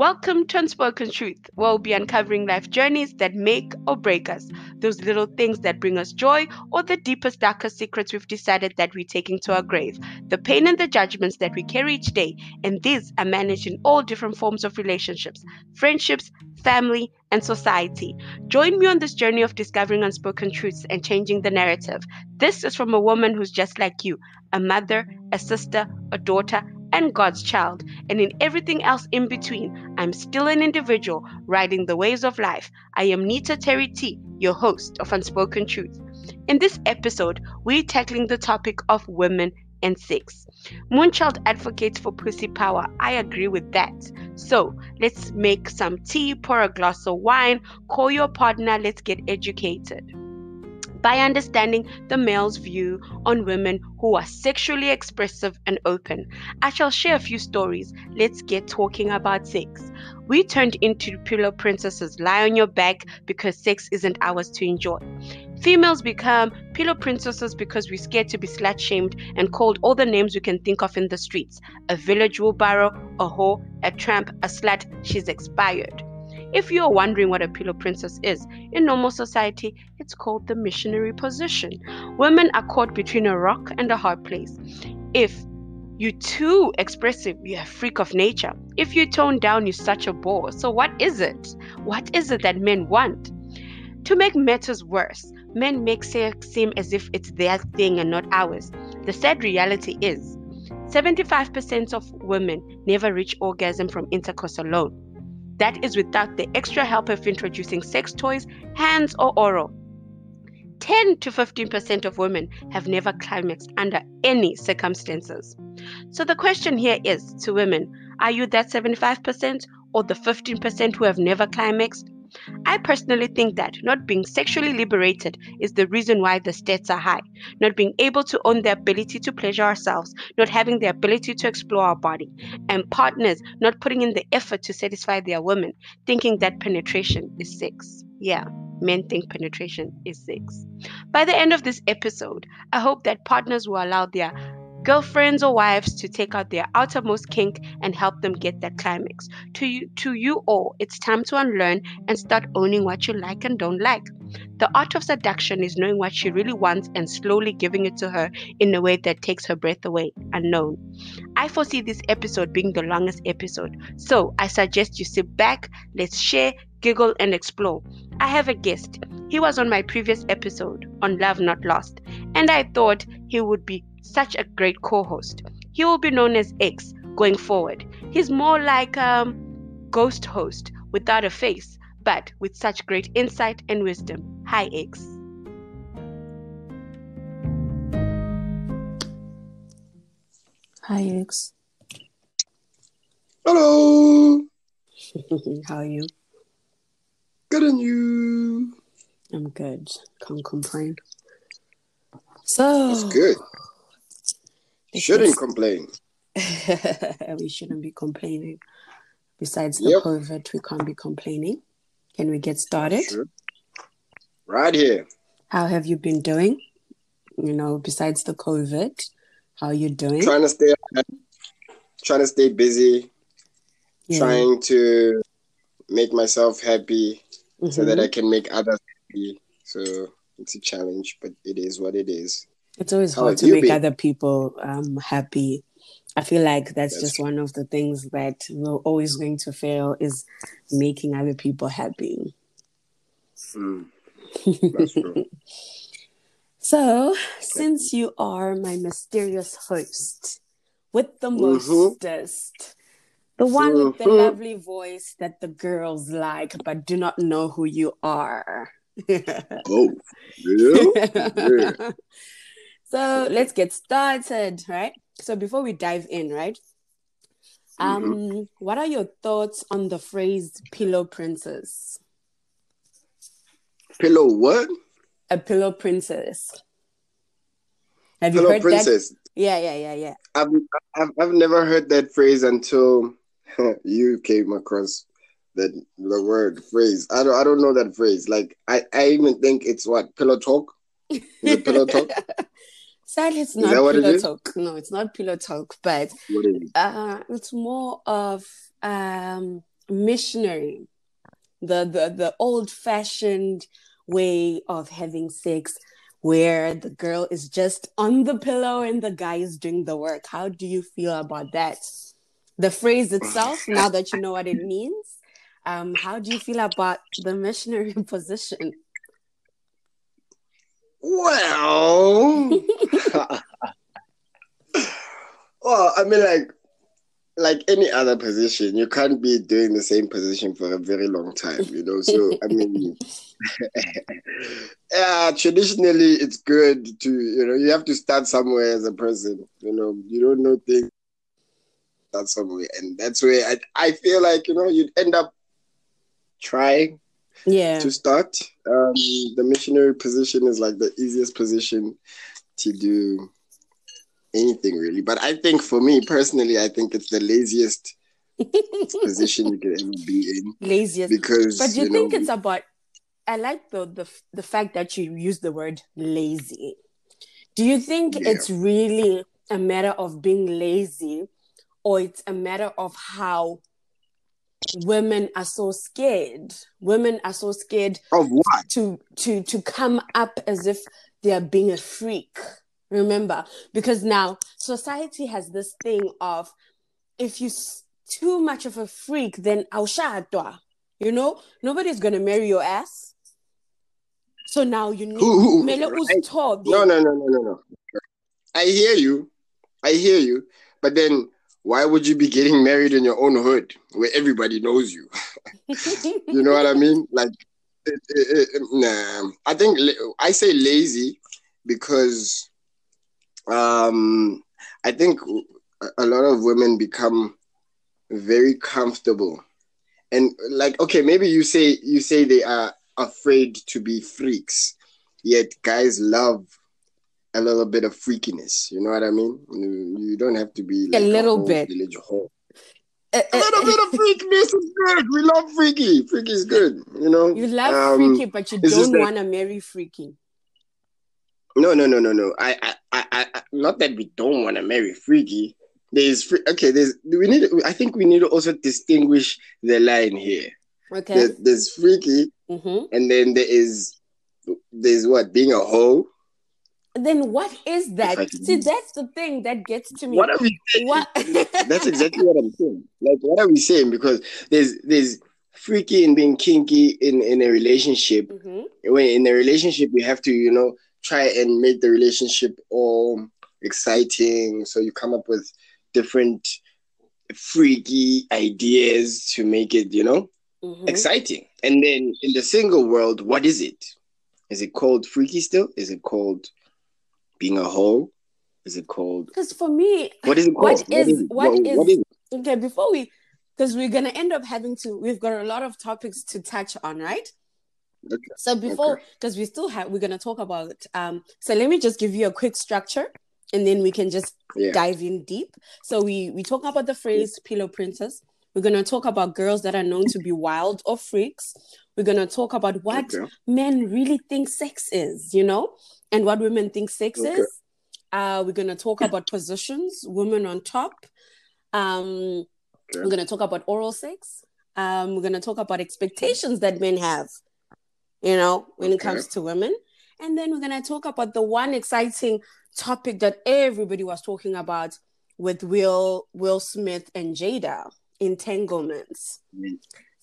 Welcome to Unspoken Truth, where we'll be uncovering life journeys that make or break us, those little things that bring us joy, or the deepest, darkest secrets we've decided that we're taking to our grave, the pain and the judgments that we carry each day. And these are managed in all different forms of relationships, friendships, family, and society. Join me on this journey of discovering unspoken truths and changing the narrative. This is from a woman who's just like you a mother, a sister, a daughter, and God's child, and in everything else in between, I'm still an individual riding the waves of life. I am Nita Terry T, your host of Unspoken Truth. In this episode, we're tackling the topic of women and sex. Moonchild advocates for pussy power. I agree with that. So let's make some tea, pour a glass of wine, call your partner, let's get educated by understanding the male's view on women who are sexually expressive and open. I shall share a few stories. Let's get talking about sex. We turned into pillow princesses, lie on your back because sex isn't ours to enjoy. Females become pillow princesses because we're scared to be slut shamed and called all the names we can think of in the streets a village wheelbarrow, a whore, a tramp, a slut, she's expired. If you're wondering what a pillow princess is, in normal society, it's called the missionary position. Women are caught between a rock and a hard place. If you're too expressive, you're a freak of nature. If you tone down, you're such a bore. So, what is it? What is it that men want? To make matters worse, men make sex seem as if it's their thing and not ours. The sad reality is 75% of women never reach orgasm from intercourse alone. That is without the extra help of introducing sex toys, hands, or oral. 10 to 15% of women have never climaxed under any circumstances. So the question here is to women are you that 75% or the 15% who have never climaxed? I personally think that not being sexually liberated is the reason why the stats are high. Not being able to own the ability to pleasure ourselves, not having the ability to explore our body, and partners not putting in the effort to satisfy their women, thinking that penetration is sex. Yeah, men think penetration is sex. By the end of this episode, I hope that partners will allow their girlfriends or wives to take out their outermost kink and help them get that climax. To you, to you all, it's time to unlearn and start owning what you like and don't like. The art of seduction is knowing what she really wants and slowly giving it to her in a way that takes her breath away, unknown. I foresee this episode being the longest episode, so I suggest you sit back, let's share, giggle, and explore. I have a guest. He was on my previous episode on Love Not Lost, and I thought he would be such a great co host. He will be known as X going forward. He's more like a um, ghost host without a face, but with such great insight and wisdom. Hi, X. Hi, X. Hello. How are you? Good and you? I'm good. Can't complain. So That's good. Shouldn't complain. we shouldn't be complaining. Besides the Yep. COVID, we can't be complaining. Can we get started? Sure. Right here. How have you been doing? You know, besides the COVID, how are you doing? Trying to stay trying to stay busy, Yeah. trying to make myself happy so that Mhm. I can make others happy. So it's a challenge, but it is what it is. It's always hard to make other people um, happy. I feel like that's, That's just true. one of the things that we're always going to fail is making other people happy. Mm, that's true. So, since you are my mysterious host with the Mhm. mostest, the one with the Mhm. lovely voice that the girls like but do not know who you are. Oh, yeah. Yeah. so, let's get started, right? So, before we dive in, right? Um, Mm-hmm. what are your thoughts on the phrase pillow princess? Pillow what? A pillow princess. Have you Pillow heard that? Yeah, yeah, yeah, yeah. I've, I've I've never heard that phrase until you came across that the word phrase. I don't I don't know that phrase. Like I, I even think it's what pillow talk. Is it pillow talk? Sadly, it's not pillow talk. No, it's not pillow talk, but What is it? uh, it's more of um, missionary, the the the old fashioned way of having sex, where the girl is just on the pillow and the guy is doing the work. How do you feel about that? The phrase itself, now that you know what it means, um, how do you feel about the missionary position? Well, well, oh, I mean, like, like any other position, you can't be doing the same position for a very long time, you know. So, I mean, yeah, traditionally, it's good to, you know, you have to start somewhere as a person, you know. You don't know things start somewhere, and that's where I, I feel like you know you'd end up trying Yeah. to start. Um, the missionary position is like the easiest position to do anything really. But I think for me personally, I think it's the laziest position you can ever be in Laziest. because But you, you think know, it's about I like the, the the fact that you use the word lazy. Do you think Yeah. it's really a matter of being lazy or it's a matter of how women are so scared? Women are so scared of what? to to to come up as if they are being a freak remember because now society has this thing of if you too much of a freak then awushadwa you know nobody's going to marry your ass so now you need who- right. No, no, no, no, no, no. I hear you. I hear you. But then why would you be getting married in your own hood where everybody knows you? You know what I mean? Like, it, it, it, nah. I think I say lazy because um, I think a- a lot of women become very comfortable, and like, okay, maybe you say you say they are afraid to be freaks, yet guys love a little bit of freakiness. You know what I mean? You, don't have to be A little whole bit. village. Uh, A uh, little bit of freakiness is good. We love freaky. Freaky is good. You know. you love Um, freaky but you don't want to marry freaky No, no, no, no, no. I, I, I, I not that we don't want to marry freaky. There's free, okay. There's we need. I think we need to also distinguish the line here. okay There, there's freaky, hmm and then there is there's what being a hoe. Then what is that see that's the thing that gets to me What are we saying? What- That's exactly what I'm saying. Like, what are we saying? Because there's there's freaky and being kinky in in a relationship. Mhm. when in a relationship you have to you know try and make the relationship all exciting so you come up with different freaky ideas to make it you know Mhm. exciting and then in the single world what is it is it called freaky still is it called being a hoe is it called Because for me, what is it What called is- it? what what is- is okay, before we, because we're gonna end up having to, we've got a lot of topics to touch on, right? Okay. So before, Okay. because we still have, we're gonna talk about. Um, so let me just give you a quick structure, and then we can just yeah dive in deep. So we we talk about the phrase pillow princess. We're gonna talk about girls that are known to be wild or freaks. We're gonna talk about what Okay. men really think sex is, you know, and what women think sex Okay. is. Uh, we're gonna talk about positions, women on top. Um, Okay. We're gonna talk about oral sex. Um, we're gonna talk about expectations that men have, you know, when it comes to women, and then we're gonna talk about the one exciting topic that everybody was talking about with Will Will Smith and Jada entanglements.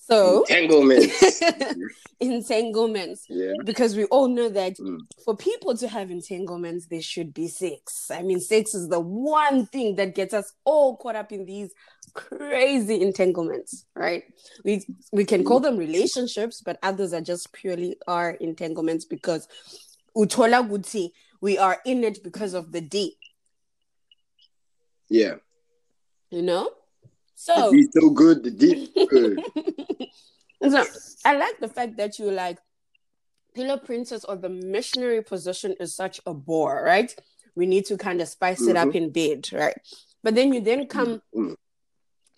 So entanglements entanglements yeah because we all know that Mm. for people to have entanglements, there should be sex. I mean, sex is the one thing that gets us all caught up in these crazy entanglements, right? We we can call them relationships, but others are just purely our entanglements because utola guti, we are in it because of the D, yeah you know. So D so good the D good So I like the fact that you like pillow princess or the missionary position is such a bore, right? We need to kind of spice it up in bed, right? But then you then come Mm.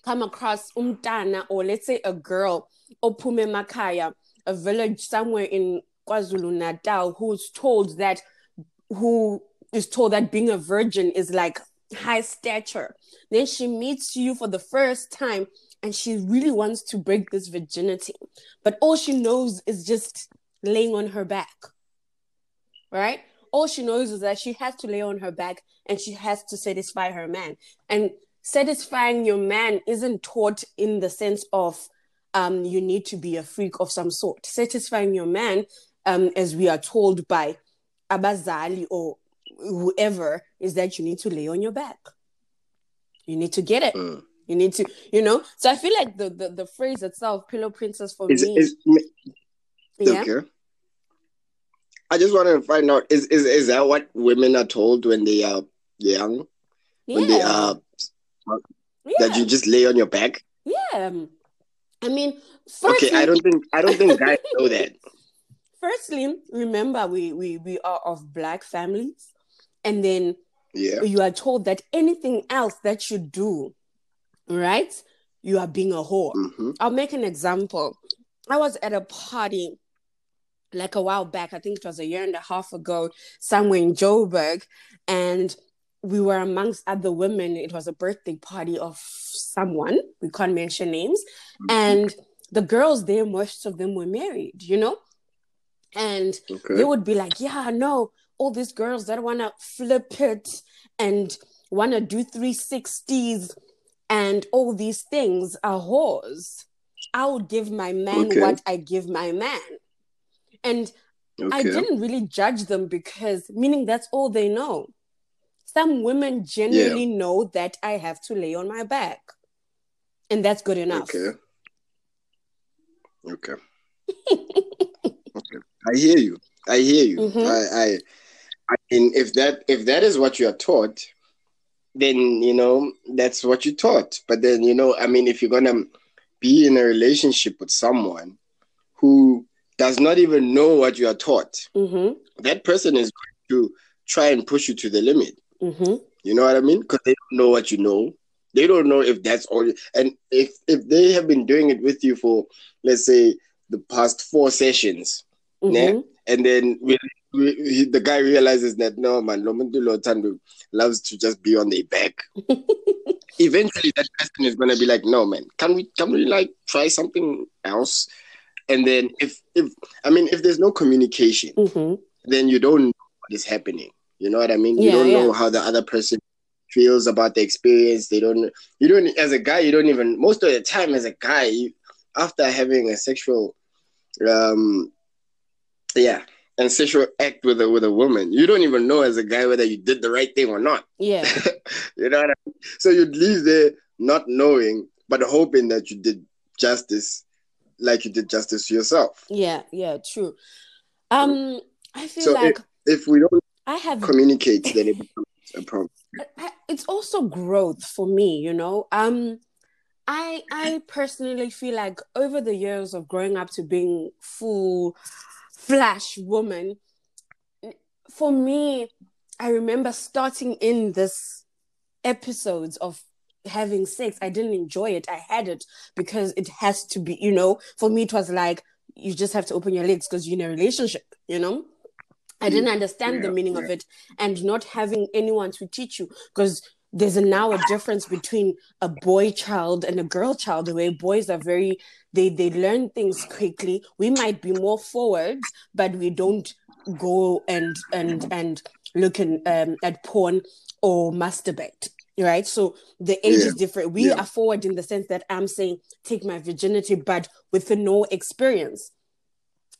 come across umtana or let's say a girl opume makaya, a village somewhere in KwaZulu Natal who's told that who is told that being a virgin is like high stature. Then she meets you for the first time and she really wants to break this virginity, but all she knows is just laying on her back. Right? All she knows is that she has to lay on her back and she has to satisfy her man. And satisfying your man isn't taught in the sense of um, you need to be a freak of some sort. Satisfying your man, um, as we are told by Abazali or whoever, is that you need to lay on your back. You need to get it. Mm. You need to, you know. So I feel like the the, the phrase itself, pillow princess, for Is, me, is, yeah, Okay. I just want to find out is, is is that what women are told when they are young? When they are yeah, that you just lay on your back? yeah. I mean, firstly, Okay, I don't think I don't think guys know that. firstly, remember we we we are of black families, and then Yeah. you are told that anything else that you do, right, you are being a whore. hmm I'll make an example. I was at a party like a while back, I think it was a year and a half ago, somewhere in Joburg, and we were amongst other women. It was a birthday party of someone, we can't mention names, and the girls there, most of them were married, you know? And they would be like, yeah, no, all these girls that want to flip it and want to do 360s and all these things are whores. I would give my man Okay. what I give my man. And I didn't really judge them because, meaning that's all they know. Some women generally know that I have to lay on my back. And that's good enough. Okay. Okay. okay. I hear you. I hear you. Mhm. I, I I mean if that if that is what you are taught, then you know that's what you taught. But then you know, I mean, if you're gonna be in a relationship with someone who does not even know what you are taught, Mm-hmm. that person is going to try and push you to the limit. Mm-hmm. You know what I mean? Because they don't know what you know. They don't know if that's all. And if if they have been doing it with you for, let's say, the past four sessions, Mm-hmm. and then we, he- the guy realizes that no man, lo muntu lo thando loves to just be on their back. Eventually, that person is gonna be like, no man, can we can we like try something else? And then if if I mean if there's no communication, Mm-hmm. then you don't know what is happening. You know what I mean? You don't know how the other person feels about the experience. They don't. You don't. As a guy, you don't even. Most of the time, as a guy, you, after having a sexual, um, yeah, and sexual act with a with a woman, you don't even know as a guy whether you did the right thing or not. Yeah. you know what I mean? So you'd leave there not knowing, but hoping that you did justice, like you did justice to yourself. Yeah. Yeah. True. Um, I feel So like If we don't I have communicate, then it becomes a problem. It's also growth for me you know um i i personally feel like over the years of growing up to being full flash woman. For me i remember starting in this episodes of having sex. I didn't enjoy it. I had it because it has to be you know. For me it was like you just have to open your legs because you're in a relationship you know? I didn't mm. understand the Yeah, meaning of it and not having anyone to teach you because there's now a difference between a boy child and a girl child the way boys are very they they learn things quickly. We might be more forward but we don't go and and and look in, um, at porn or masturbate right? So the age Yeah. is different. We Yeah. are forward in the sense that i'm saying take my virginity but with no experience.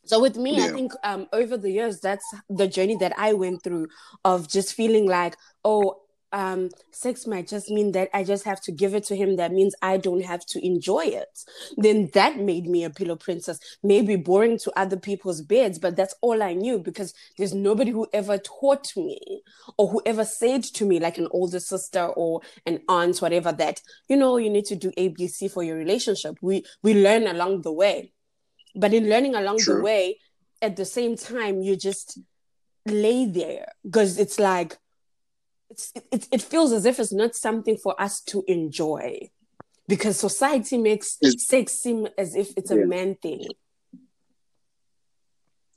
So with me, I think um, over the years, that's the journey that I went through of just feeling like, oh, um, sex might just mean that I just have to give it to him. That means I don't have to enjoy it. Then that made me a pillow princess. Maybe boring to other people's beds, but that's all I knew because there's nobody who ever taught me or who ever said to me, like an older sister or an aunt, whatever, that you know you need to do ABC for your relationship. We we learn along the way but in learning along the way at the same time you just lay there because it's like it's it, it feels as if it's not something for us to enjoy because society makes It's- sex seem as if it's a man thing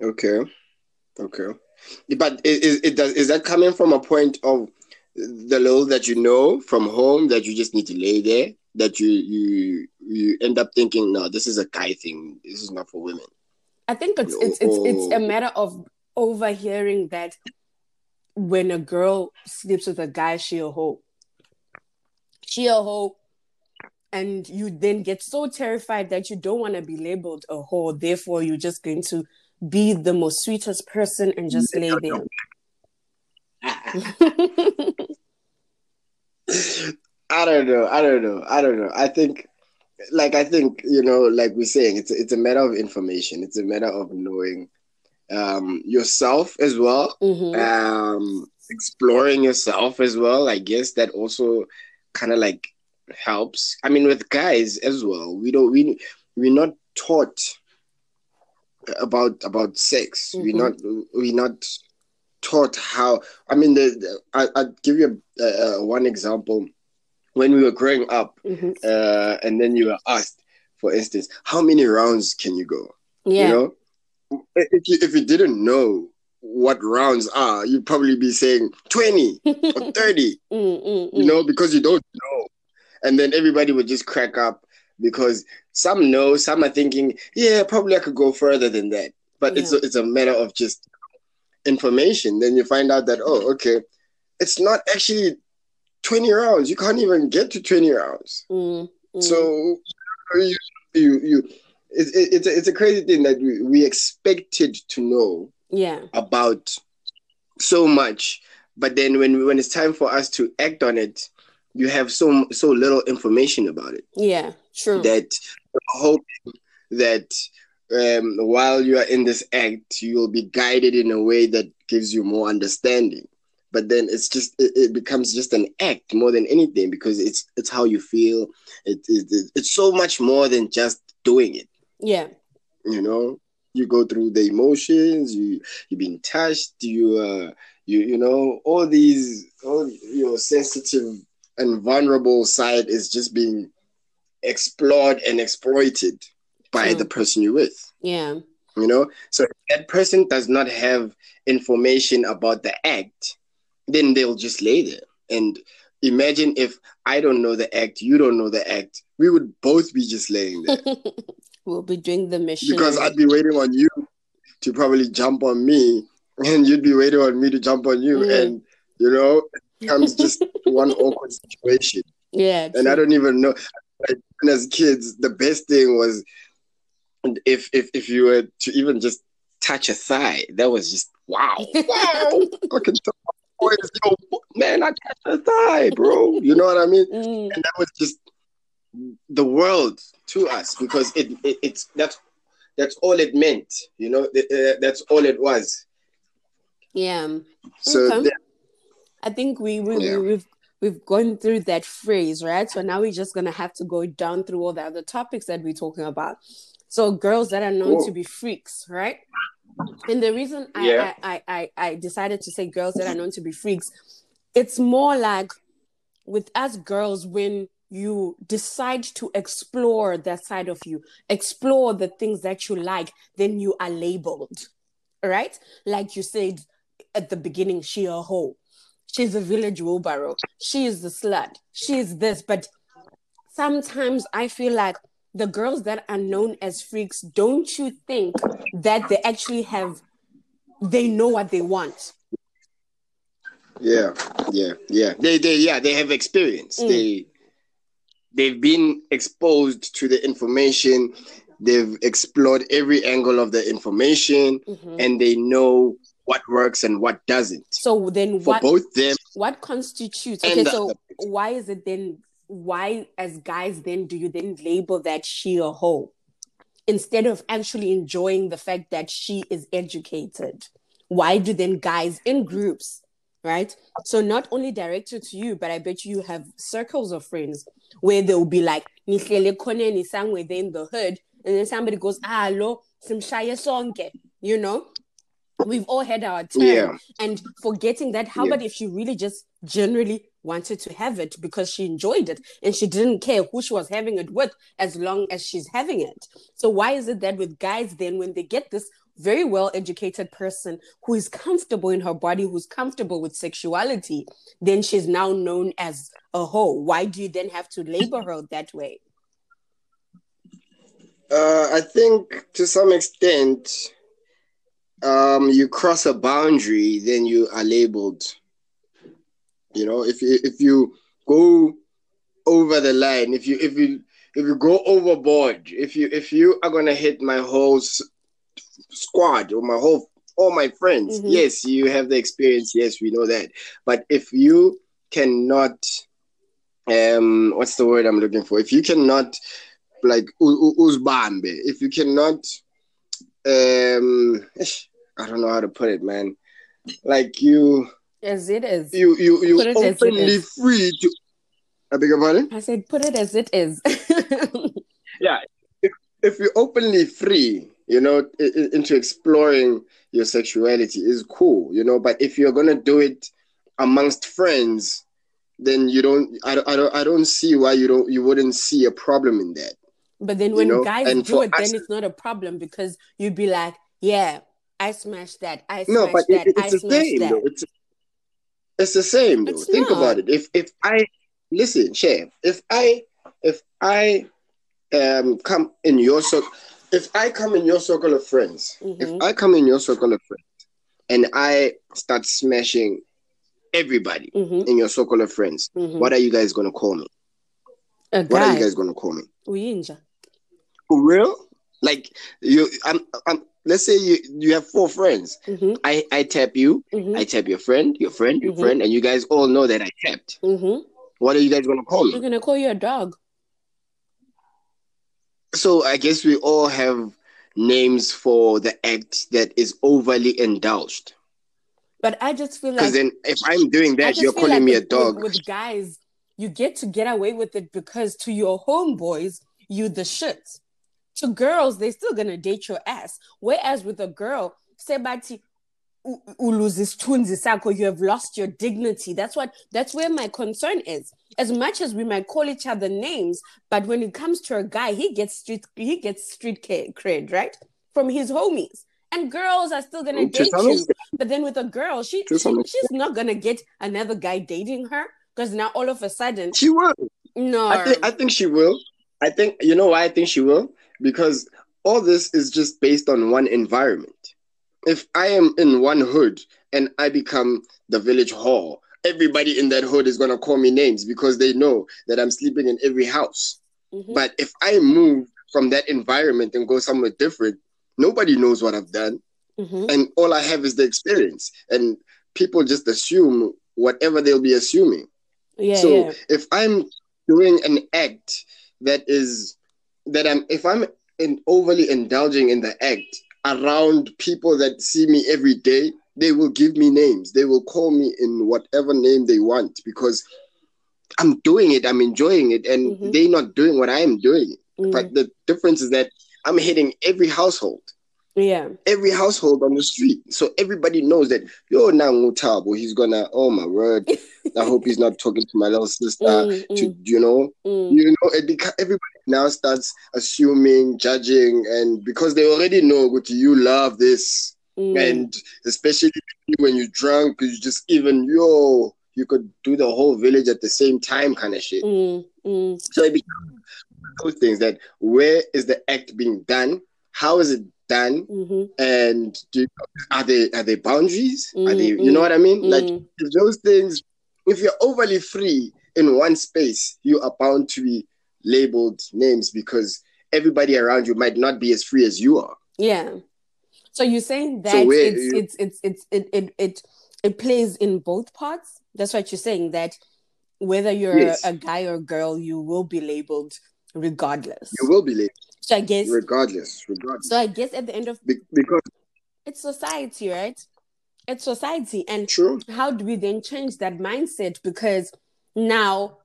Okay. Okay. But is, it does is that coming from a point of the little that you know from home that you just need to lay there that you you you end up thinking, no, this is a guy thing. This is not for women. I think it's it's it's, it's a oh. matter of overhearing that when a girl sleeps with a guy, she a hoe. She a hoe. And you then get so terrified that you don't want to be labeled a hoe. Therefore, you're just going to be the most sweetest person and just lay there. I don't know. I don't know. I don't know. I think, like, I think you know, like we're saying, it's it's a matter of information. It's a matter of knowing um, yourself as well, Mhm. um, exploring yourself as well. I guess that also kind of like helps. I mean, with guys as well, we don't we we're not taught about about sex. We're Mhm. not we're not taught how. I mean, the, the I I'll give you a, uh, one example. When we were growing up, Mhm. uh, and then you were asked, for instance, how many rounds can you go? Yeah. You know, if you if you didn't know what rounds are, you'd probably be saying twenty or thirty. Mm, mm, You mm. know, because you don't know, and then everybody would just crack up because some know, some are thinking, yeah, probably I could go further than that. But it's a, it's a matter of just information. Then you find out that oh, okay, it's not actually twenty rounds. You can't even get to twenty rounds. Mm, mm. So you you, you it, it, it's a, it's a crazy thing that we, we expected to know yeah. about so much, but then when when it's time for us to act on it, you have so so little information about it Yeah. True. that hoping that um, while you are in this act, you will be guided in a way that gives you more understanding. But then it's just it, it becomes just an act more than anything because it's it's how you feel. It, it it's so much more than just doing it. Yeah. You know, you go through the emotions. You you've been touched. You uh you you know all these all your sensitive and vulnerable side is just being explored and exploited by the person you're with Yeah. you know so if that person does not have information about the act then they'll just lay there and imagine if i don't know the act you don't know the act we would both be just laying there we'll be doing the mission. because i'd be waiting on you to probably jump on me and you'd be waiting on me to jump on you Mm. and you know it becomes just one awkward situation yeah. and I don't even know. Like, as kids, the best thing was if if if you were to even just touch a thigh, that was just wow, wow. Boys, yo, man, I touched a thigh, bro. You know what I mean? Mm, And that was just the world to us because it, it it's that's that's all it meant. You know, uh, that's all it was. yeah. So Okay. that- I think we, we, Yeah. we we've we've gone through that phrase, right? So now we're just gonna have to go down through all the other topics that we're talking about. So girls that are known Cool. to be freaks, right? And the reason I, Yeah. I, I, I I decided to say girls that are known to be freaks, it's more like with us girls when you decide to explore that side of you, explore the things that you like, then you are labeled. right? Like you said at the beginning, she a hoe. She's a village wheelbarrow. She is the slut. She is this. But sometimes I feel like the girls that are known as freaks, don't you think that they actually have, they know what they want? Yeah, yeah, yeah. They, they, yeah, they have experience. Mm. They, they've been exposed to the information. They've explored every angle of the information, Mhm. and they know what works and what doesn't So then for what both them. what constitutes okay so other why is it then why as guys then do you then label that she a hoe instead of actually enjoying the fact that she is educated why do then guys in groups right so not only directed to you but i bet you have circles of friends where they'll be like "Nihlele khoneni somewhere there in the hood and then somebody goes ah lo simshaye sonke you know we've all had our turn Yeah. and forgetting that how Yeah. about if she really just generally wanted to have it because she enjoyed it and she didn't care who she was having it with as long as she's having it so why is it that with guys then when they get this very well educated person who is comfortable in her body who's comfortable with sexuality then she's now known as a hoe why do you then have to label her that way Uh, I think to some extent, um, you cross a boundary, then you are labeled. You know, if you if you go over the line, if you if you if you go overboard, if you if you are gonna hit my whole s- squad or my whole all my friends, Mhm. yes, you have the experience. Yes, we know that. But if you cannot, um, what's the word I'm looking for? If you cannot, like uzbambe, if you cannot, um, I don't know how to put it, man. Like you, As it is. you, you, you Put it as it openly free to. I beg your pardon. I said, put it as it is. yeah if, if you're openly free you know i- i- into exploring your sexuality is cool you know but if you're gonna do it amongst friends then you don't I, don't- I don't i don't see why you don't you wouldn't see a problem in that but then You when know, guys and do it, us- then it's not a problem because you'd be like, yeah, I smashed that. I no smashed but that. it, I it's the same that. it's it's the same though It's think not. about it if if i listen chef if i if i um come in your circle if i come in your circle of friends Mhm. if i come in your circle of friends and i start smashing everybody Mhm, in your circle of friends mhm. what are you guys gonna call me? A what are you guys gonna call me? Uyinja. for real? Like you i'm i'm let's say you you have four friends. Mhm, i i tap you. Mhm, i tap your friend your friend your Mhm. friend and you guys all know that i tapped. What are you guys gonna call me? We're gonna call you a dog. So I guess we all have names for the act that is overly indulged. But I just feel Because like then if I'm doing that, you're calling like me a dog. With, guys, you get to get away with it because to your homeboys, you the shit. To girls, they're still gonna date your ass. Whereas with a girl, say you have lost your dignity. That's what that's where my concern is. As much as we might call each other names, but when it comes to a guy, he gets street he gets street cred, right? From his homies. And girls are still gonna date you. But then with a girl, she, she she's not gonna get another guy dating her because now all of a sudden, She will. no, I think I think she will. I think you know why I think she will? Because all this is just based on one environment. If I am in one hood and I become the village hall, everybody in that hood is gonna call me names because they know that I'm sleeping in every house. Mhm. But if I move from that environment and go somewhere different, nobody knows what I've done. Mhm. And all I have is the experience. And people just assume whatever they'll be assuming. yeah, so yeah, if I'm doing an act that is that I'm if I'm in overly indulging in the act around people that see me every day, they will give me names. They will call me in whatever name they want because I'm doing it, I'm enjoying it, and Mhm. they're not doing what I am doing. Mm, But the difference is that I'm hitting every household, yeah, every household on the street. So everybody knows that yo Nangutabo, he's gonna oh my word. I hope he's not talking to my little sister. Mm, To mm, you know, mm, you know, it beca- everybody now starts assuming, judging, and because they already know what you love this, mm. and especially when you're drunk, you just even yo, you could do the whole village at the same time, kind of shit. Mm, mm, So it becomes those things that where is the act being done? How is it done? mhm, And do, are they are they boundaries? Are they Mm, you know what I mean? Like mm. if those things, if you're overly free in one space, you are bound to be labeled names because everybody around you might not be as free as you are. yeah. So you're saying that So it's, it's it's it's it it it it plays in both parts. That's what you're saying. That whether you're Yes. a guy or girl, you will be labeled regardless. You will be labeled So I guess. regardless, regardless. So I guess at the end of Be- because it's society, right? It's society, and true, how do we then change that mindset? Because now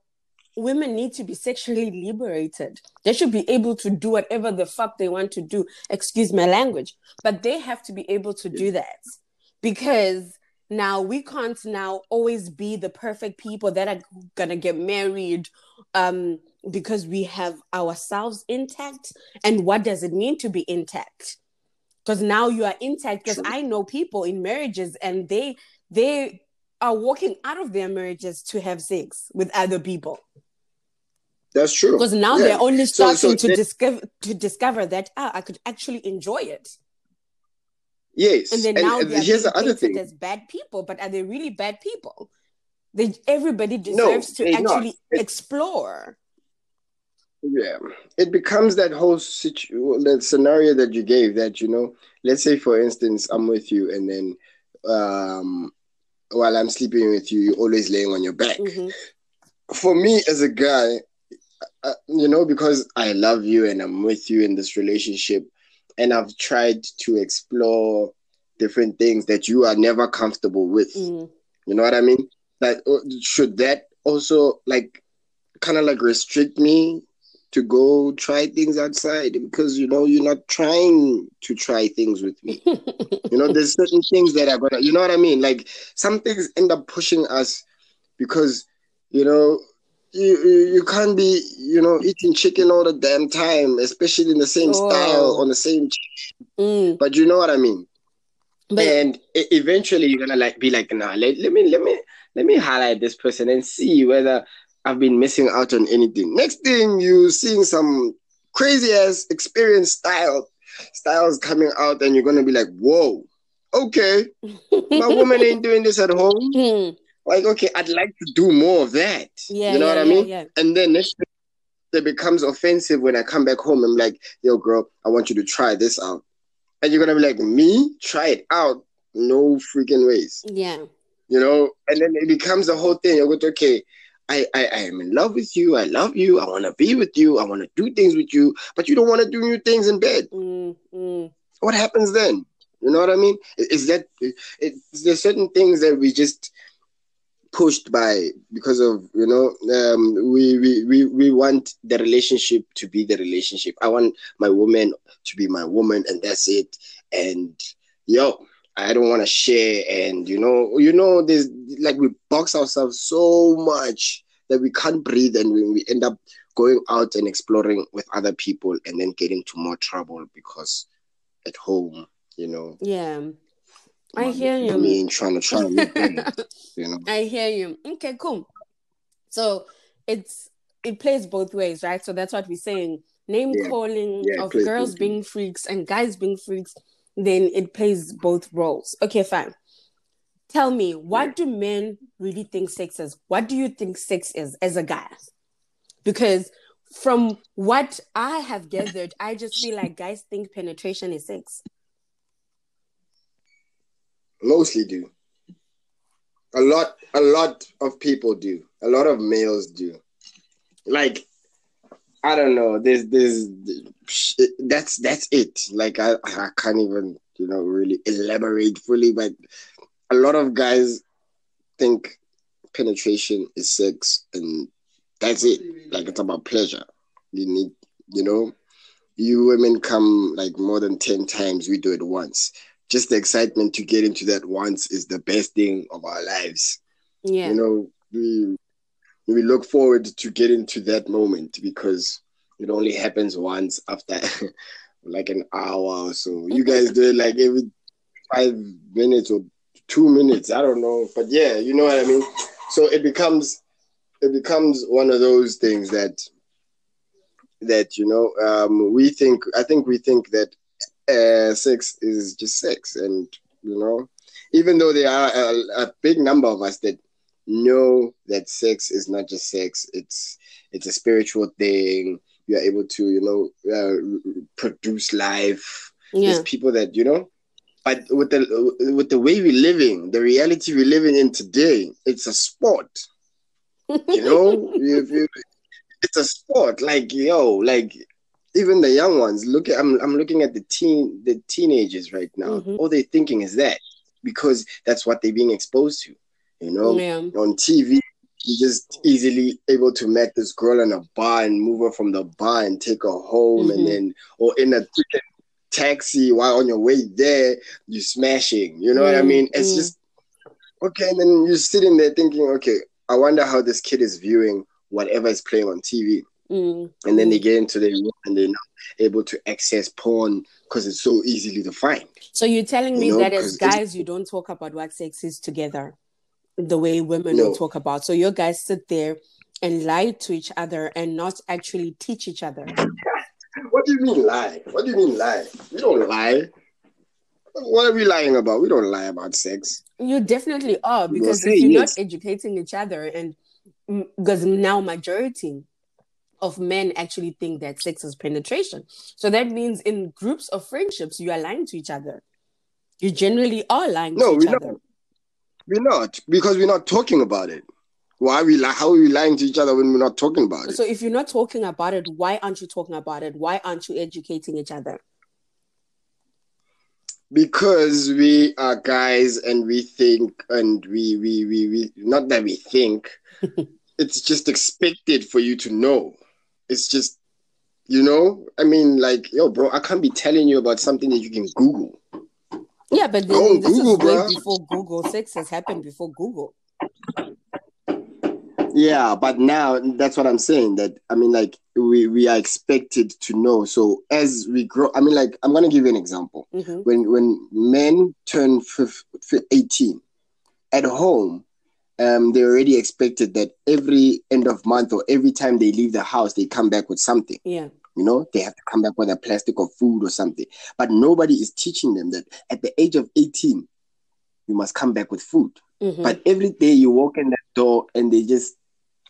women need to be sexually liberated. They should be able to do whatever the fuck they want to do. Excuse my language, but they have to be able to do that because now we can't now always be the perfect people that are gonna get married um because we have ourselves intact and what does it mean to be intact because now you are intact because i know people in marriages and they they are walking out of their marriages to have sex with other people That's true. Because now Yeah. they're only starting so to they- discover to discover that ah, I could actually enjoy it. Yes. And then now and they are here's the other thing. as bad people, but are they really bad people? They everybody deserves to they're not. actually It- explore. Yeah, it becomes that whole situ- that scenario that you gave. That you know, let's say for instance, I'm with you, and then um, while I'm sleeping with you, you're always laying on your back. Mhm. For me as a guy, uh, you know, because I love you and I'm with you in this relationship, and I've tried to explore different things that you are never comfortable with. Mm. You know what I mean? Like, uh, should that also like kind of like restrict me to go try things outside because you know you're not trying to try things with me. you know, there's certain things that are gonna, you know what I mean? Like some things end up pushing us because you know you you, you can't be you know eating chicken all the damn time, especially in the same Oh. style on the same. Mm. But you know what I mean? But and eventually you're gonna like be like nah let, let me let me let me highlight this person and see whether i've been missing out on anything. Next thing you seeing some crazy ass experience style styles coming out and you're gonna be like whoa okay. My woman ain't doing this at home. Mm. like okay i'd like to do more of that. Yeah, you know yeah, what i mean? yeah. and then next thing, it becomes offensive when i come back home. I'm like yo girl i want you to try this out. And you're gonna be like me? Try it out? No freaking ways. Yeah. you know? And then it becomes the whole thing. You're going to okay I, I, I am in love with you. I love you. I want to be with you. I want to do things with you, but you don't want to do new things in bed. Mm, mm. What happens then? You know what I mean? Is that it, there's certain things that we just pushed by because of you know um, we, we we we want the relationship to be the relationship. I want my woman to be my woman, and that's it. And yo, I don't want to share. And you know, you know, there's like we box ourselves so much that we can't breathe, and we, we end up going out and exploring with other people, and then get into more trouble because at home, you know, Yeah. I hear you. Me trying to try things, you know. I hear you. Okay, cool. So it's it plays both ways, right? So that's what we're saying. Name Yeah. calling Yeah, of girls being freaks and guys being freaks, then it plays both roles. Okay, fine. Tell me, what do men really think sex is? What do you think sex is as a guy? Because from what I have gathered, I just feel like guys think penetration is sex. Mostly do. A lot, a lot of people do. A lot of males do. Like, I don't know. There's, there's, that's that's it. Like, I, I can't even, you know, really elaborate fully. But a lot of guys think penetration is sex, and that's it. Like, it's about pleasure. You need, you know, you women come like more than ten times. We do it once just the excitement to get into that once is the best thing of our lives. Yeah. You know, we we look forward to getting to that moment because it only happens once after like an hour or so. You guys do it like every five minutes or two minutes. I don't know. But yeah, you know what I mean? So it becomes it becomes one of those things that that you know um, we think I think we think that uh, sex is just sex, and you know, even though there are a, a, big number of us that know that sex is not just sex; it's it's a spiritual thing. You are able to, you know, uh, produce life. Yeah. There's people that you know, but with the with the way we're living, the reality we're living in today, it's a sport. You know, it's a sport. Like yo, like even the young ones look at I'm I'm looking at the teen the teenagers right now. Mhm. All they're thinking is that because that's what they're being exposed to. You know, Yeah. on TV, you're just easily able to meet this girl in a bar and move her from the bar and take her home, Mhm. and then or in a freaking taxi while on your way there, you're smashing. You know what I Mm, mean? It's mm. just okay, and then you're sitting there thinking, okay, I wonder how this kid is viewing whatever is playing on TV Mm. and then they get into the room and they're not able to access porn because it's so easily to find. So you're telling You me know, that as guys, you don't talk about what sex is together, the way women No. will talk about. So your guys sit there and lie to each other and not actually teach each other. What do you mean lie? What do you mean lie? We don't lie. What are we lying about? We don't lie about sex. You definitely are because if you're yes. not educating each other, and mm, because now majority of men actually think that sex is penetration, so that means in groups of friendships you are lying to each other. You generally are lying No, to each we're other. not. We're not because we're not talking about it. Why are we li- How are we lying to each other when we're not talking about it? So if you're not talking about it, why aren't you talking about it? Why aren't you educating each other? because we are guys and we think and we we we, we not that we think it's just expected for you to know it's just you know i mean like yo bro i can't be telling you about something that you can google Yeah, but then Oh, this Google, is way before Google. Sex has happened before Google. yeah but now that's what i'm saying that i mean like we we are expected to know so as we grow i mean like i'm gonna give you an example Mhm. when when men turn fif- fi- 18 at home um they're already expected that every end of month or every time they leave the house they come back with something Yeah. You know they have to come back with a plastic of food or something but nobody is teaching them that at the age of 18 you must come back with food Mhm. but every day you walk in that door and they just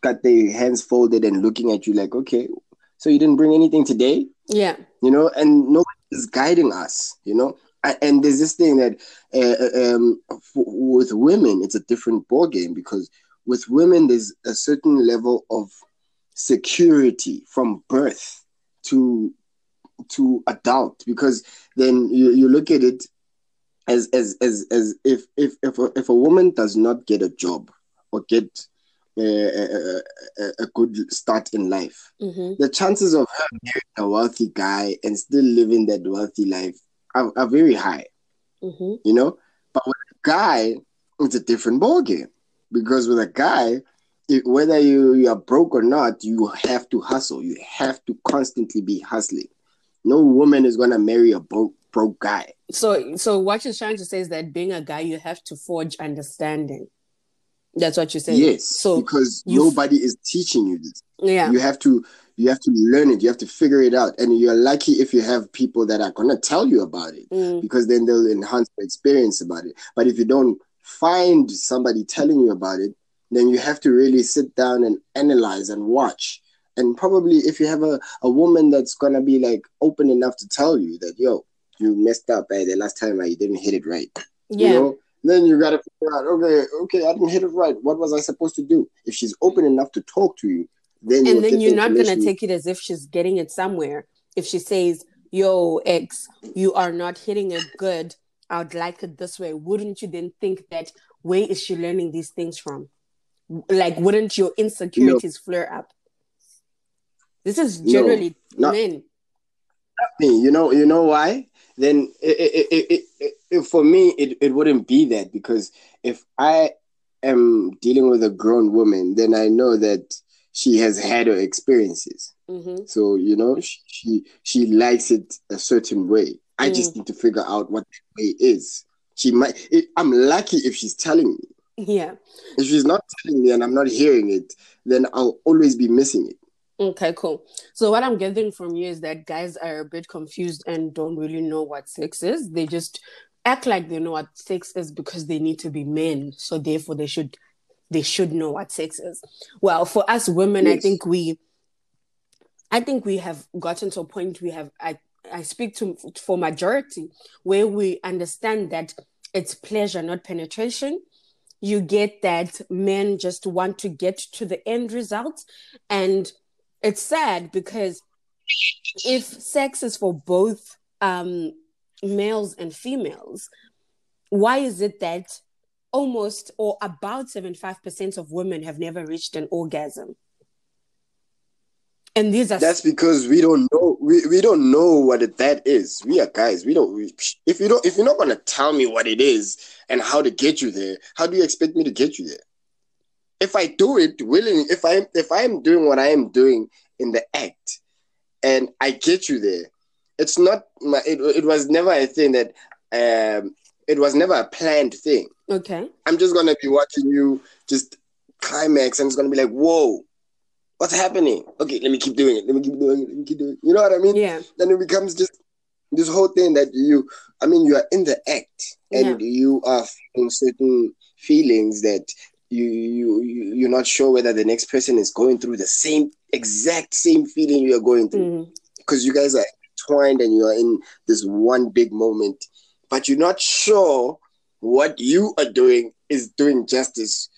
got their hands folded and looking at you like okay so you didn't bring anything today yeah. you know, and nobody is guiding us, you know. And there's this thing that uh, um, f- with women, it's a different ball game because with women, there's a certain level of security from birth to to adult because then you, you look at it as as as as if if if a, if a woman does not get a job or get uh, a, a, a good start in life hmm the chances of her marrying a wealthy guy and still living that wealthy life are, are very high, hmm you know. But with a guy, it's a different ballgame because with a guy, it, whether you, you are broke or not, you have to hustle. You have to constantly be hustling. No woman is gonna marry a broke broke guy. So, so what you're trying to say is that being a guy, you have to forge understanding. That's what you're saying. Yes, So, because nobody is teaching you this. yeah. You have to you have to learn it. You have to figure it out, and you're lucky if you have people that are gonna tell you about it. Mm, because then they'll enhance the experience about it. But if you don't find somebody telling you about it, then you have to really sit down and analyze and watch. And probably if you have a, a woman that's gonna be like open enough to tell you that, yo, you messed up eh, the last time I didn't hit it right. yeah. You know? Then you gotta figure out, okay, okay, I didn't hit it right. What was I supposed to do? If she's open enough to talk to you, then and then you're not gonna take it as if she's getting it somewhere. If she says, "Yo, X, you are not hitting it good. I would like it this way." Wouldn't you then think that where is she learning these things from? Like, wouldn't your insecurities flare up? This is No, generally not- men. me. You know, you know why? Then it, it, it, it, for me, it, it wouldn't be that because if I am dealing with a grown woman, then I know that she has had her experiences. hmm So you know, she she, she likes it a certain way. I Mm. just need to figure out what that way is. She might. It, I'm lucky if she's telling me. Yeah. If she's not telling me and I'm not hearing it, then I'll always be missing it. Okay, cool. So what I'm gathering from you is that guys are a bit confused and don't really know what sex is. They just act like they know what sex is because they need to be men. So therefore they should they should know what sex is. Well, for us women, I think we I think we have gotten to a point we have I I speak to for majority where we understand that it's pleasure, not penetration. You get that men just want to get to the end result and it's sad because if sex is for both um, males and females, why is it that almost or about 75% of women have never reached an orgasm? And these are That's because we don't know we, we don't know what it, that is. We are guys. We don't. We, if you don't, if you're not gonna tell me what it is and how to get you there, how do you expect me to get you there? If I do it willingly, if I if I am doing what I am doing in the act, and I get you there, it's not. My, it, it was never a thing that. Um, it was never a planned thing. okay. I'm just gonna be watching you just climax, and it's gonna be like, whoa, what's happening? Okay, let me keep doing it. Let me keep doing it. Let me keep doing it. You know what I mean? Yeah. Then it becomes just this whole thing that you, I mean, you are in the act and you are feeling certain feelings that you, you, you, you're not sure whether the next person is going through the same, exact same feeling you're going through. Mm-hmm. Because you guys are twined and you are in this one big moment, but you're not sure what you are doing is doing justice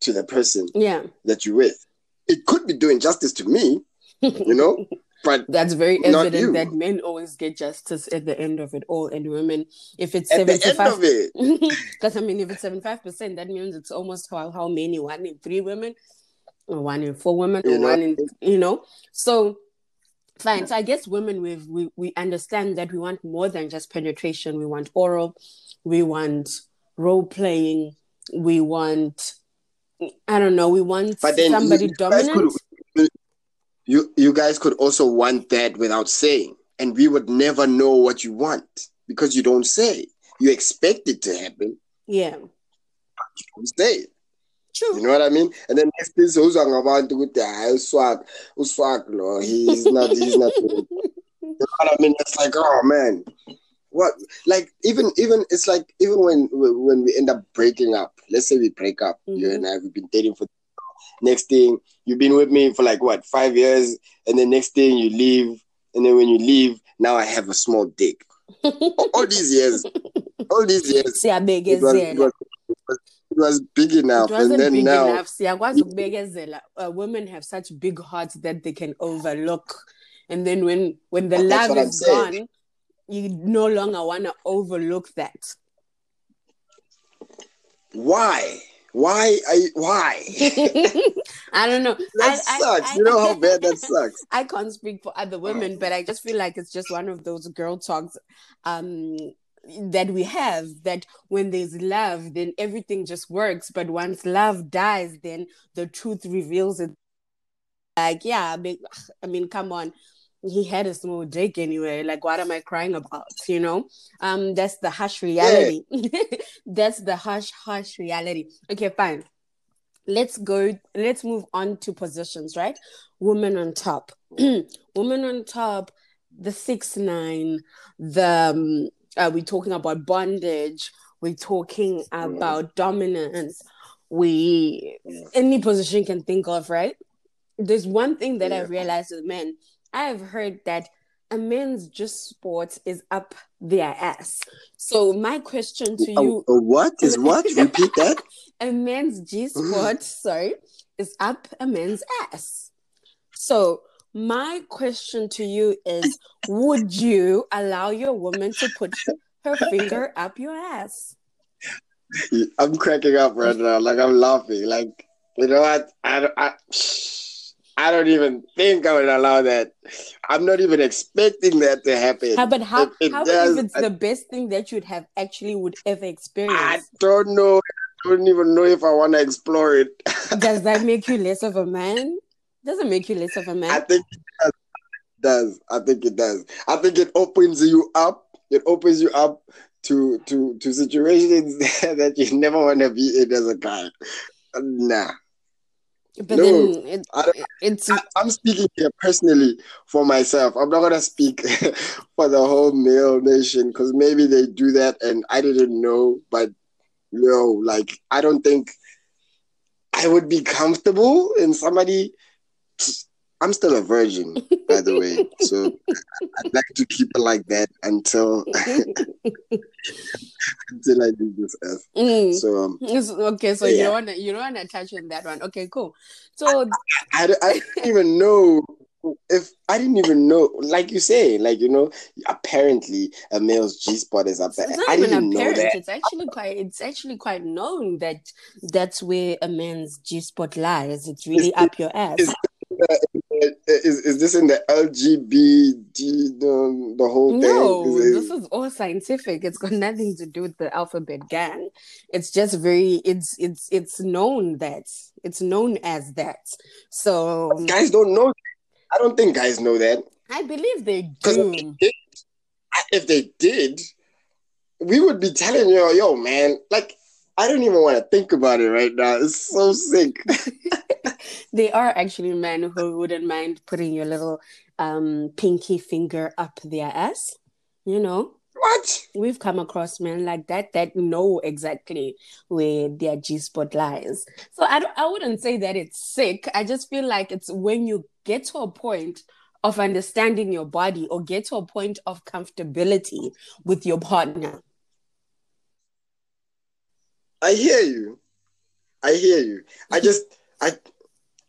to the person Yeah. that you're with. It could be doing justice to me, you know, but That's very evident you. that men always get justice at the end of it all, and women, if it's end 75 Because I mean, if it's seventy five percent, that means it's almost how how many? One in three women, or one in four women, or know? one in you know. So fine. So I guess women we we we understand that we want more than just penetration. We want oral, we want role playing, we want I don't know, we want But then somebody you dominant. you you guys could also want that without saying, and we would never know what you want because you don't say. You expect it to happen, Yeah, you don't say true. You know what I mean? And then next thing so uzwa ngabantu ukuthi hayi uswag uswag lo he's not he's not you know what I mean? It's like oh man. What like even even it's like even when when we end up breaking up, let's say we break up, you Mhm. and I we've been dating for next thing you've been with me for like what five years, and then next thing you leave, and then when you leave, now I have a small dick. all these years, all these years, it was, it was, it was, it was big enough, It and wasn't then big now enough. Siyakwazi ukubekezela. Uh, women have such big hearts that they can overlook. And then when when the love is saying. You no longer want to overlook that. why, why, I why? I don't know. that I, sucks. I, you know how bad that sucks. I can't speak for other women, but I just feel like it's just one of those girl talks um that we have that when there's love, then everything just works. But once love dies, then the truth reveals it. Like, yeah, I mean, I mean, come on. He had a small dick anyway. Like, what am I crying about? You know? Um, that's the harsh reality. that's the harsh, harsh reality. Okay, fine let's go let's move on to positions right woman on top woman on top the six nine the um, uh, we're talking about bondage we're talking about dominance we any position can think of right there's one thing that i Yeah. realized with men i have heard that a man's G spot is up their ass so my question to you A, a what is what? Repeat that. a man's G spot, sorry, is up a man's ass. So my question to you is would you allow your woman to put her finger up your ass? I'm cracking up right now. Like I'm laughing. Like you know what? I don't- I, I don't even think I would allow that. I'm not even expecting that to happen. How but how, It- how does- if it's the best thing that you'd have actually would ever experience? I don't know. I don't even know if I want to explore it. Does that make you less of a man? Doesn't make you less of a man. I think it does. It does. I think it does. I think it opens you up. It opens you up to to to situations that you never want to be in as a guy. Nah. But No, then it, I it's I, i'm speaking here personally for myself. I'm not gonna speak for the whole male nation because maybe they do that and I didn't know. But no, like I don't think I would be comfortable in somebody. I'm still a virgin, by the way, so I'd like to keep it like that until until I leave this earth. Mm. So um, okay, so you don't want to you don't want to touch on that one. Okay, cool. So I, I didn't even know if I didn't even know, like you say, like you know, apparently a male's G spot is up there. it's not I even didn't know apparent. that. It's actually quite it's actually quite known that that's where a man's G spot lies. It's really Is- up your ass. is- Is is this in the LGBT the, the whole No, thing? Is this is all scientific. It's got nothing to do with the alphabet gang. It's just very it's it's it's known that it's known as that. So it- guys don't know. I don't think guys know that. I believe they do. if they did, we would be telling you, yo, man, like I don't even want to think about it right now. It's so sick. They are actually men who wouldn't mind putting your little um, pinky finger up their ass. You know, what? we've come across men like that that know exactly where their G spot lies. So I, don't- I wouldn't say that it's sick. I just feel like it's when you get to a point of understanding your body or get to a point of comfortability with your partner. I hear you. I hear you. I just I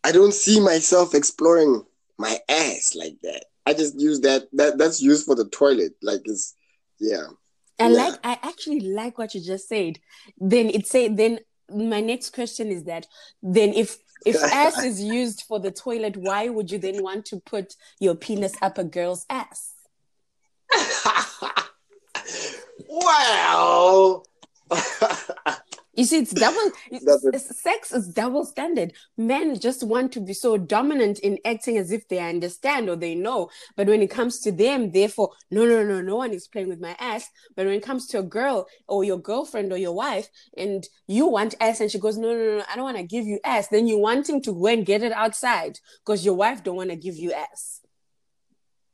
I don't see myself exploring my ass like that. I just use that that that's used for the toilet. Like it's yeah. I Yeah. like I actually like what you just said. Then it say then my next question is that then if if ass is used for the toilet, why would you then want to put your penis up a girl's ass? wow. You see, it's double. It's, That's a- it's- sex is double standard. Men just want to be so dominant in acting as if they understand or they know. But when it comes to them, therefore, no, no, no, no one is playing with my ass. But when it comes to a girl or your girlfriend or your wife, and you want ass, and she goes, no, no, no, I don't want to give you ass. Then you want him to go and get it outside because your wife don't want to give you ass.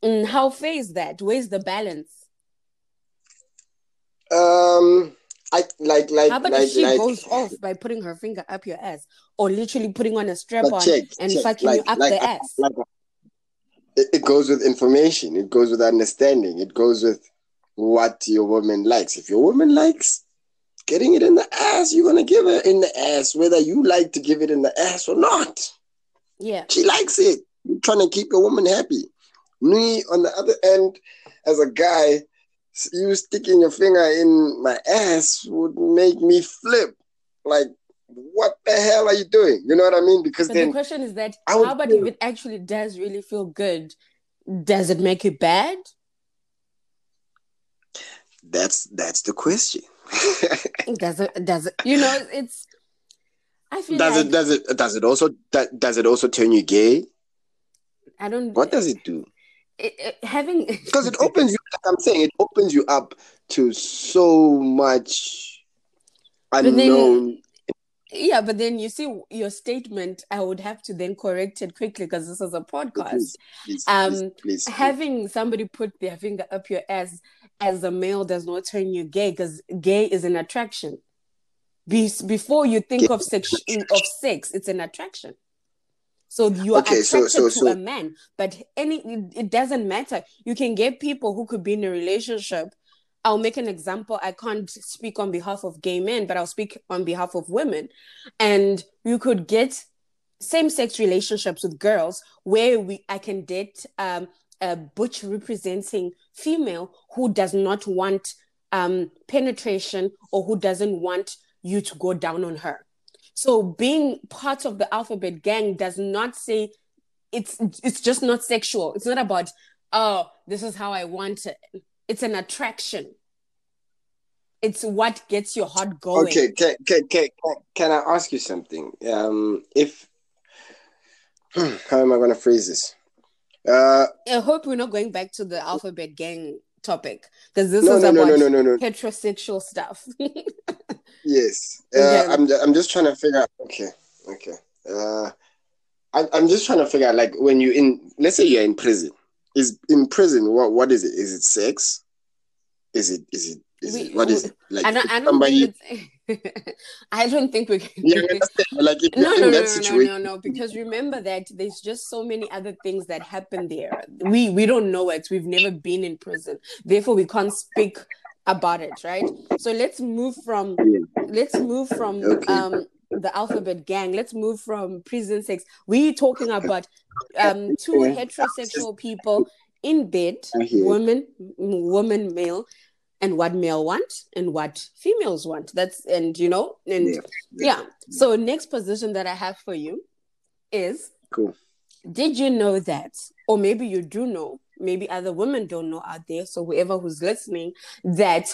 And how fair is that? Where's the balance? um I like like How about like if she like goes off by putting her finger up your ass or literally putting on a strap on check, and check, fucking like- you up like- the ass? it, it goes with information, it goes with understanding, it goes with what your woman likes. If your woman likes getting it in the ass, you're gonna give her in the ass, whether you like to give it in the ass or not. Yeah. She likes it. You're trying to keep your woman happy. Me, on the other end, as a guy, you sticking your finger in my ass would make me flip. Like, what the hell are you doing? You know what I mean? Because But the question is that how about feel- if it actually does really feel good? Does it make you bad? that's that's the question. Does it does it you know it's I feel does like it does it does it also does it also turn you gay? I don't What does it do? It, it- having Because it opens you. Like I'm saying, it opens you up to so much unknown. yeah, but then you see your statement, I would have to then correct it quickly because this is a podcast. Please, please, Um, please. having somebody put their finger up your ass as a male does not turn you gay because gay is an attraction. Be- before you think Gay of sex, of sex, it's an attraction. So you are Okay, attracted so- so- to so- a man, but any it, it doesn't matter. You can get people who could be in a relationship. I'll make an example. I can't speak on behalf of gay men, but I'll speak on behalf of women. And you could get same-sex relationships with girls where we I can date um, a butch representing female who does not want um, penetration or who doesn't want you to go down on her. So being part of the alphabet gang does not say it's it's just not sexual. It's not about oh this is how I want it. It's an attraction. It's what gets your heart going. Okay, can, can, can, can I ask you something? Um, if how am I going to phrase this? Uh, I hope we're not going back to the alphabet gang topic because this no, was no, no, no, no, no, no. heterosexual stuff. Yes. Uh. I'm, I'm just trying to figure out. Okay, okay. Uh, I, I'm just trying to figure out, like, when you in, let's say you're in prison. Is in prison? What what is it? Is it sex? Is it is it is We- it what is it? Like I don't. I don't somebody. think. I don't think we can. Yeah, like if no, in no, that no, situation, no, no, no. Because remember that there's just so many other things that happen there. We we don't know it. We've never been in prison, therefore we can't speak about it, right? So let's move from let's move from Okay. um the alphabet gang. Let's move from prison sex. We're talking about um two Okay. heterosexual people in bed, woman, woman, male, and what male want and what females want. That's and you know and Yeah. yeah. So next position that I have for you is Cool. did you know that or maybe you do know maybe other women don't know out there so whoever who's listening that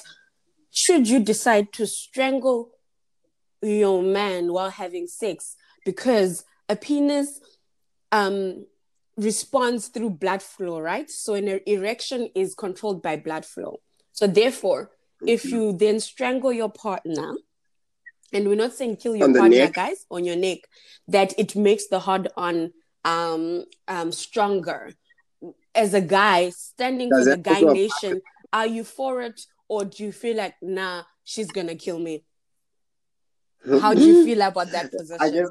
should you decide to strangle your man while having sex because a penis um responds through blood flow right? So an erection is controlled by blood flow. So therefore if you then strangle your partner and we're not saying kill your partner, neck? guys, on your neck, that it makes the hard on um um stronger. As a guy standing Does for the guy nation, are you for it or do you feel like nah, she's gonna kill me? How do you feel about that position? I guess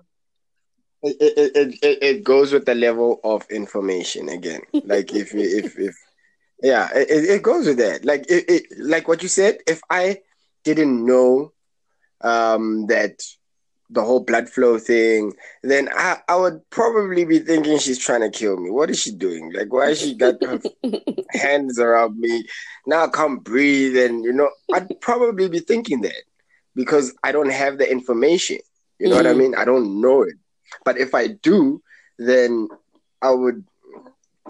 it, it, it, it, goes with the level of information again. Like if you- if if yeah, it, it it goes with that. Like it, it like what you said. If I didn't know um that the whole blood flow thing, then I, I would probably be thinking she's trying to kill me. What is she doing? Like why is she got her hands around me? Now I can't breathe and you know, I'd probably be thinking that because I don't have the information. You know what I Mm. mean? I don't know it. But if I do, then I would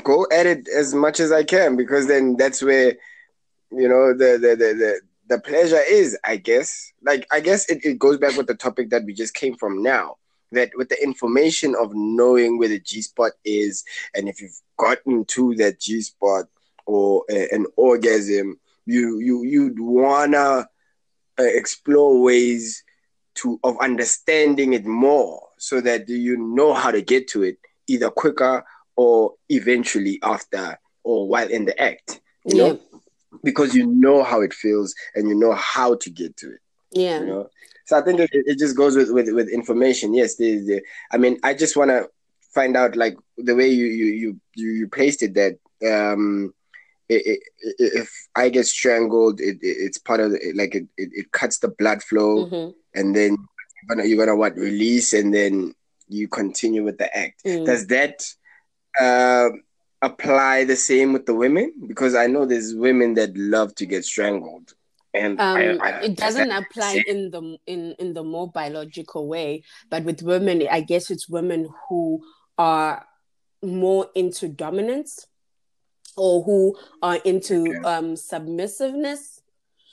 go at it as much as I can because then that's where you know the the the the, the pleasure is, I guess. Like I guess it, it goes back with the topic that we just came from now. That with the information of knowing where the G spot is and if you've gotten to that G spot or a, an orgasm, you you you'd wanna uh, explore ways to of understanding it more so that you know how to get to it either quicker or eventually after or while in the act you know because you know how it feels and you know how to get to it yeah. you know so i think it, it just goes with with, with information yes the, the i mean i just want to find out like the way you you you you, you placed it that um it, it, if i get strangled it, it it's part of the, like it, it, cuts the blood flow Mhm. and then you're gonna, you're gonna what release and then you continue with the act Mm. does that uh, apply the same with the women? Because i know there's women that love to get strangled. And um, I, I, it does doesn't apply in the in in the more biological way but with women i guess it's women who are more into dominance or who are into Okay. um submissiveness.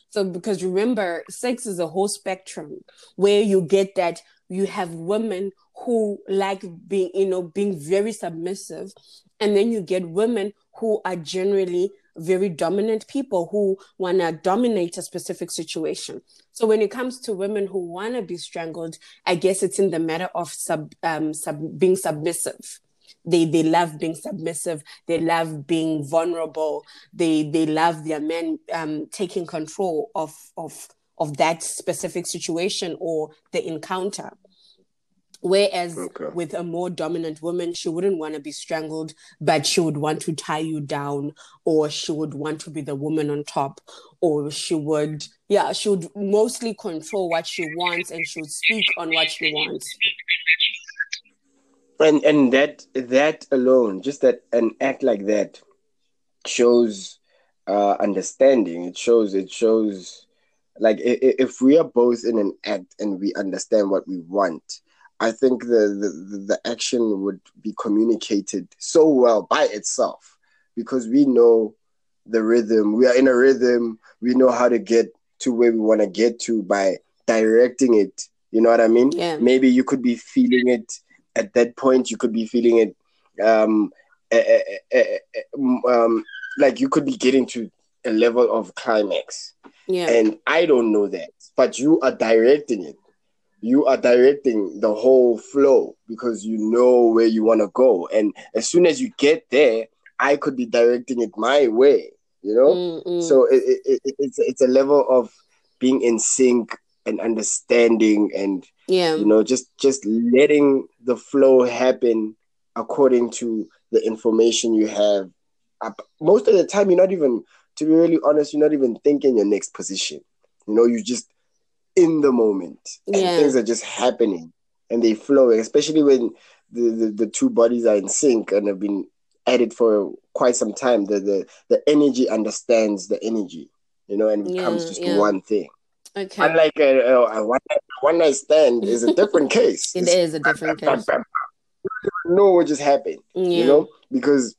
So because remember sex is a whole spectrum where you get that you have women who like being you know being very submissive and then you get women who are generally very dominant people who want to dominate a specific situation. So when it comes to women who want to be strangled, I guess it's in the matter of sub, um, sub being submissive. They they love being submissive. They love being vulnerable. They they love their men um, taking control of of of that specific situation or the encounter. Whereas Okay. with a more dominant woman, she wouldn't want to be strangled, but she would want to tie you down, or she would want to be the woman on top, or she would, yeah, she would mostly control what she wants and she would speak on what she wants. and and that that alone just that an act like that shows uh understanding it shows it shows like if we are both in an act and we understand what we want i think the the, the action would be communicated so well by itself because we know the rhythm. We are in a rhythm. We know how to get to where we want to get to by directing it. You know what i mean? Yeah. maybe you could be feeling it at that point. You could be feeling it um, eh, eh, eh, um like you could be getting to a level of climax. Yeah. and i don't know that but you are directing it you are directing the whole flow because you know where you want to go and as soon as you get there i could be directing it my way you know Mm, mm. so it, it, it, it's it's a level of being in sync and understanding and yeah. you know just just letting the flow happen according to the information you have most of the time you're not even to be really honest you're not even thinking your next position you know you're just in the moment and Yeah. things are just happening and they flow, especially when the, the the two bodies are in sync and have been at it for quite some time the the, the energy understands the energy you know and it becomes Yeah, just yeah. one thing Okay. Unlike a, a, one night, one night stand is a different case. It It's is a different case. You don't know what just happened, Yeah. you know, because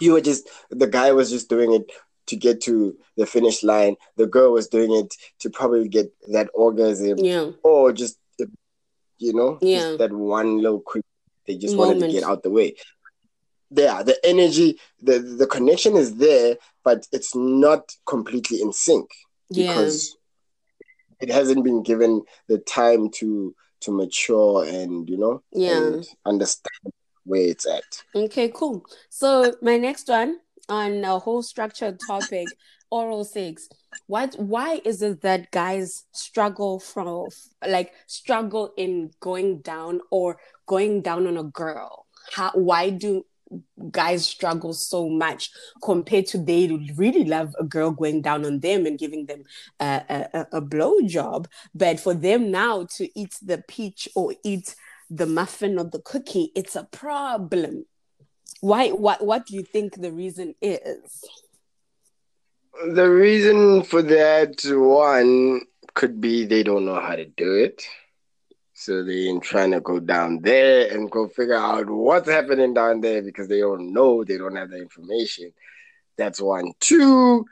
you were just the guy was just doing it to get to the finish line. The girl was doing it to probably get that orgasm, Yeah. or just you know, Yeah. just that one little quick. They just wanted to get out the way. Yeah, the energy, the the connection is there, but it's not completely in sync Yeah. because it hasn't been given the time to to mature and you know Yeah. and understand where it's at. Okay, cool. So my next one on a whole structured topic, oral sex. What why is it that guys struggle from like struggle in going down or going down on a girl? How why do guys struggle so much compared to they really love a girl going down on them and giving them a, a, a- blow job but for them now to eat the peach or eat the muffin or the cookie it's a problem why what what do you think the reason is The reason for that one could be they don't know how to do it. So they're trying to go down there and go figure out what's happening down there because they don't know, they don't have the information. That's one. Two,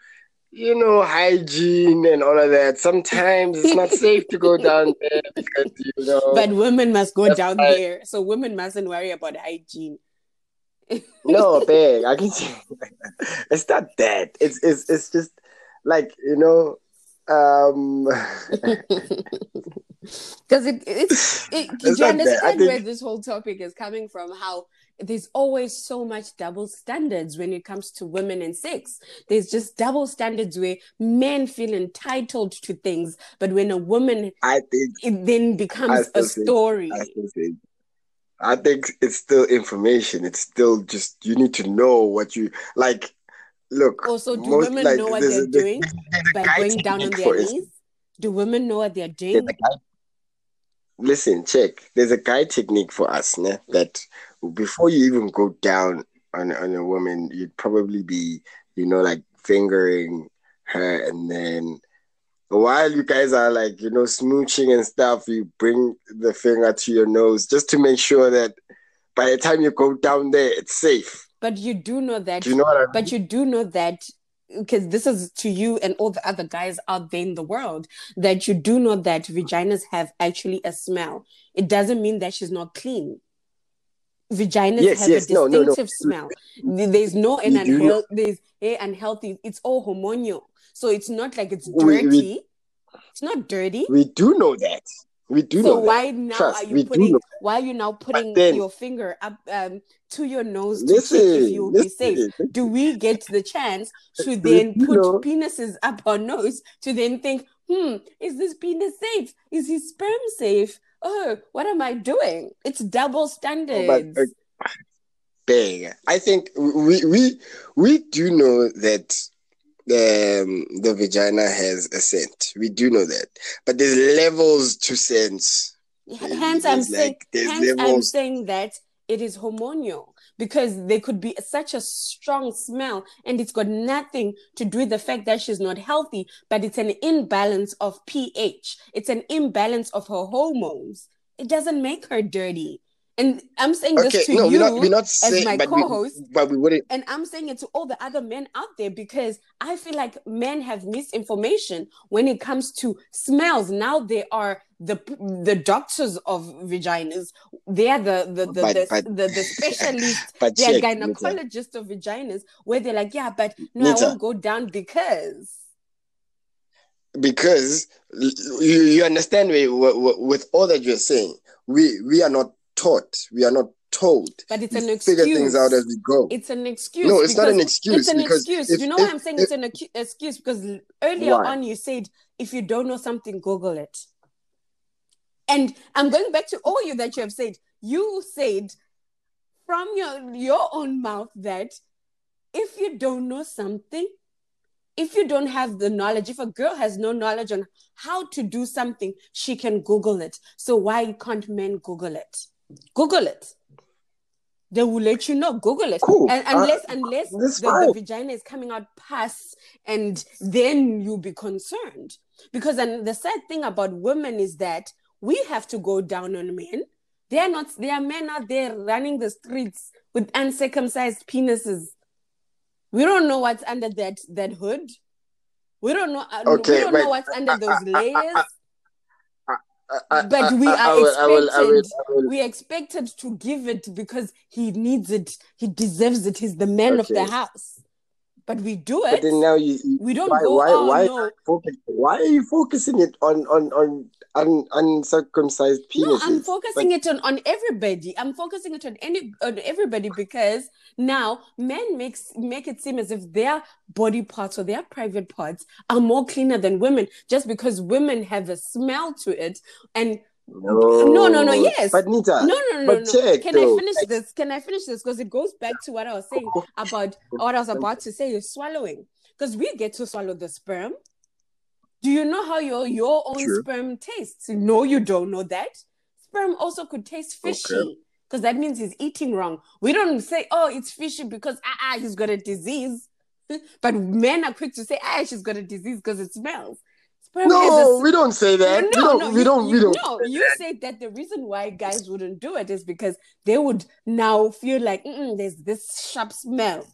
you know, hygiene and all of that. Sometimes it's not safe to go down there because you know but women must go down there so women mustn't worry about hygiene no, bang. I can see it's not that. It's it's it's just like, you know, um because it it's it, do It's you not that. I understand where this whole topic is coming from how there's always so much double standards when it comes to women and sex there's just double standards where men feel entitled to things but when a woman I think it then becomes a think- story I say I think it's still information. It's still just you need to know what you like. Look, oh, also do most, women like, know what they're there's- doing there's a by going down on their for instance. knees do women know what they're doing a. Listen, check. There's a guy technique for us, ne? That before you even go down on on a woman, you'd probably be, you know, like fingering her, and then while you guys are like, you know, smooching and stuff, you bring the finger to your nose just to make sure that by the time you go down there, it's safe. but you do know that Do you know what I mean? but you do know that because this is to you and all the other guys out there in the world that you do know that vaginas have actually a smell it doesn't mean that she's not clean vaginas Yes, have yes, a no, no, no. distinctive smell there's no an unhealthy there's a unhealthy it's all hormonal so it's not like it's dirty we- it's not dirty we do know that. We do so know that. why now Trust, are you putting why are you now putting then- your finger up um, to your nose to Listen, check if you'll be safe do we get the chance to then put know- penises up our nose to then think, hmm, is this penis safe? Is his sperm safe? Oh, what am I doing? It's double standards. uh, bang. I think we we we do know that um, the vagina has a scent. We do know that, but there's levels to sense. hence, I'm There's saying, like- there's hence I'm saying that it is hormonal because there could be such a strong smell and it's got nothing to do with the fact that she's not healthy, but it's an imbalance of pH. It's an imbalance of her hormones. It doesn't make her dirty. And I'm saying Okay, this to no, you we're not we're not saying, my but we, co-host. but we wouldn't. and I'm saying it to all the other men out there because I feel like men have misinformation when it comes to smells. Now they are the the doctors of vaginas. They are the the the, But- the, but- the, the specialists. But They are Nita. gynecologists of vaginas where they're like, yeah, but no, I won't go down because because you, you understand me with, with all that you're saying. We we are not taught. We are not told. but it's We an figure excuse. things out as we go. It's an excuse. No, it's not an excuse It's an excuse. if- you know if- why I'm saying if- it's an excuse? Because earlier Why? on you said if you don't know something, Google it. And I'm going back to all you that you have said. You said from your your own mouth that if you don't know something, if you don't have the knowledge, if a girl has no knowledge on how to do something, she can Google it. So why can't men Google it? Google it. They will let you know. Google it. Cool. And Uh, unless unless the, the vagina is coming out pus, and then you'll be concerned. Because and the sad thing about women is that we have to go down on men. They are not. There are men out there running the streets with uncircumcised penises. We don't know what's under that that hood. We don't know. uh, Okay, we don't know what's under those layers. I- But we I- are I will- I will- will- expected- we expected to give it because he needs it. He deserves it. He's the man of the house. but we do But it. then now you, you we don't why go, why oh why no, focus, why are you focusing it on on on un, uncircumcised no. I'm focusing it on, on everybody. I'm focusing it on any on everybody because now men makes make it seem as if their body parts or their private parts are more cleaner than women just because women have a smell to it. And no, no, no, no, yes. But Nita, no, no, no, no. check, Can though. I finish this? Can I finish this? Because it goes back to what I was saying about what I was about to say is swallowing. Because we get to swallow the sperm. Do you know how your your own True. sperm tastes? No, you don't know that. Sperm also could taste fishy. Because that means he's eating wrong. We don't say, oh, it's fishy because ah, ah he's got a disease. but men are quick to say, ah, she's got a disease because it smells. Sperm has a No, we don't say that. we no, don't. no, we don't. You, we don't. No, you said that the reason why guys wouldn't do it is because they would now feel like "Mm-mm, there's this sharp smell.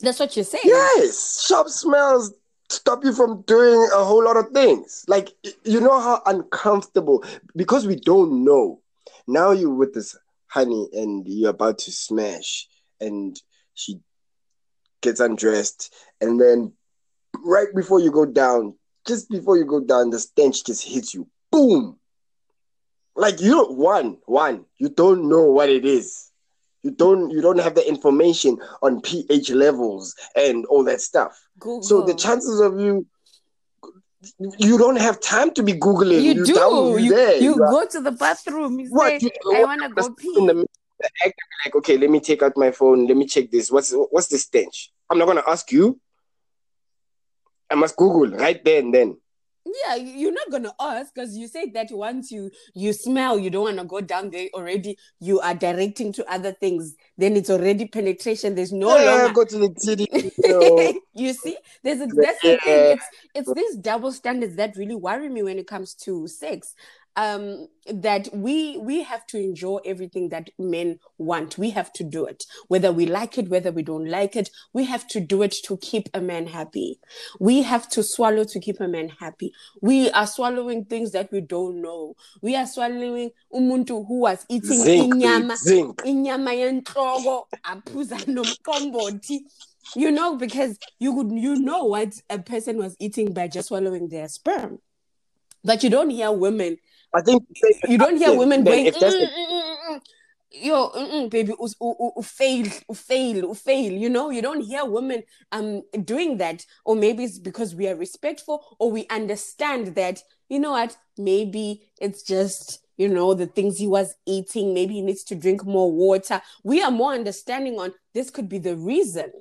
That's what you're saying. Yes, sharp smells stop you from doing a whole lot of things. Like you know how uncomfortable because we don't know. Now you with this honey and you're about to smash, and she gets undressed, and then right before you go down, just before you go down, the stench just hits you. Boom. Like you don't one one you don't know what it is. You don't you don't have the information on pH levels and all that stuff. Google. So the chances of you you don't have time to be googling. you do. down- You, you You go to the bathroom. You what? say, You- I want to go in pee. the middle of the act, like, okay, let me take out my phone. Let me check this. What's what's the stench? I'm not gonna ask you. I must Google right there and then. Yeah, you're not gonna ask because you said that once you you smell, you don't want to go down there already. You are directing to other things. Then it's already penetration. There's no yeah, longer go to the titty. You you see, there's a, that's the thing. It's it's these double standards that really worry me when it comes to sex. Um, that we we have to enjoy everything that men want. We have to do it, whether we like it, whether we don't like it. We have to do it to keep a man happy. We have to swallow to keep a man happy. We are swallowing things that we don't know. We are swallowing umuntu who was eating zinc, inyama babe, zinc. inyama yenhloko aphuza nomqombothi you know because you could you know what a person was eating by just swallowing their sperm but you don't hear women I think you don't hear women going if that's the- "Mm, mm, mm, mm." yo baby u, u, u- fail u, fail u, fail you know? You don't hear women um doing that. Or maybe it's because we are respectful or we understand that you know what? Maybe it's just you know the things he was eating. Maybe he needs to drink more water. We are more understanding on this could be the reason.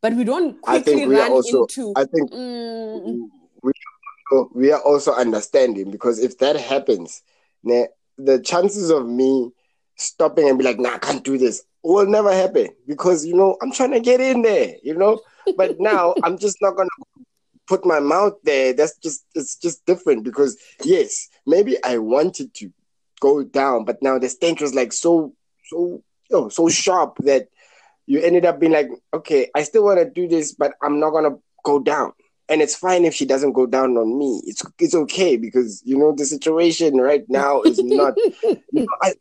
But we don't I quickly think we run also. into I think mm, we so we are also understanding because if that happens, ne, the chances of me stopping and be like, nah, I can't do this will never happen because you know I'm trying to get in there, you know. But now I'm just not gonna put my mouth there. That's just it's just different because yes, maybe I wanted to go down, but now the stench was like so so you know, so sharp that you ended up being like, okay, I still want to do this, but I'm not gonna go down and it's fine if she doesn't go down on me. It's it's okay because you know the situation right now is not. you know, I,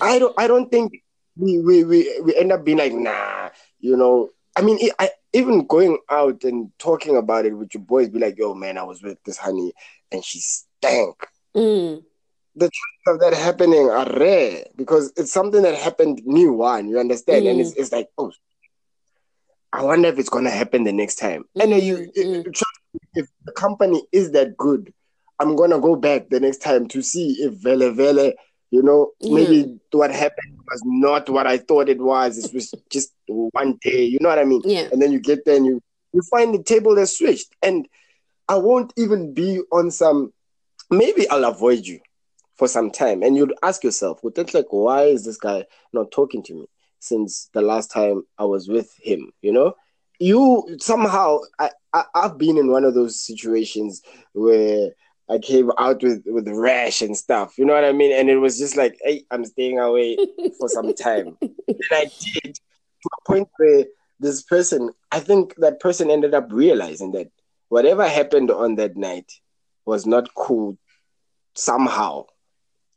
I don't I don't think we, we we we end up being like nah. You know, I mean, I, even going out and talking about it with your boys, be like, yo, man, I was with this honey and she stank. mm, Of that happening are rare because it's something that happened new one. You understand, and it's it's like oh. I wonder if it's gonna happen the next time. And then you, Mm, mm. trust me, if the company is that good, I'm gonna go back the next time to see if Vele Vele, you know, maybe what happened was not what I thought it was. It was just one day, you know what I mean? yeah And then you get there and you you find the table has switched, and I won't even be on some. Maybe I'll avoid you for some time, and you'd ask yourself, "Well, that's like, why is this guy not talking to me since the last time I was with him?" You know, you somehow I, I I've been in one of those situations where I came out with with rash and stuff. You know what I mean? And it was just like, hey, I'm staying away for some time. and I did to a point where this person, I think that person ended up realizing that whatever happened on that night was not cool somehow.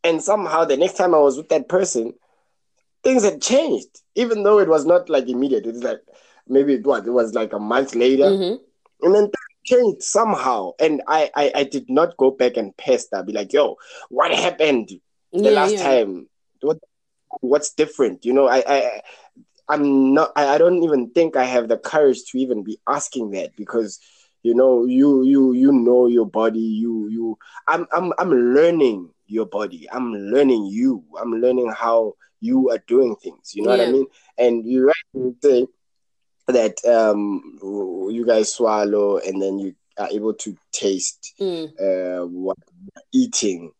And somehow the next time I was with that person, things had changed, even though it was not like immediate. It's like maybe it was it was like a month later, Mhm. and then changed somehow. And I, I I did not go back and pester, be like, yo, what happened the Yeah, last yeah. time? What what's different? You know, I I I'm not I, I don't even think I have the courage to even be asking that because you know you you you know your body you you I'm I'm I'm learning your body I'm learning you I'm learning how you are doing things you know what I mean? And you rightly say that um you guys swallow and then you are able to taste Mm, uh what eating.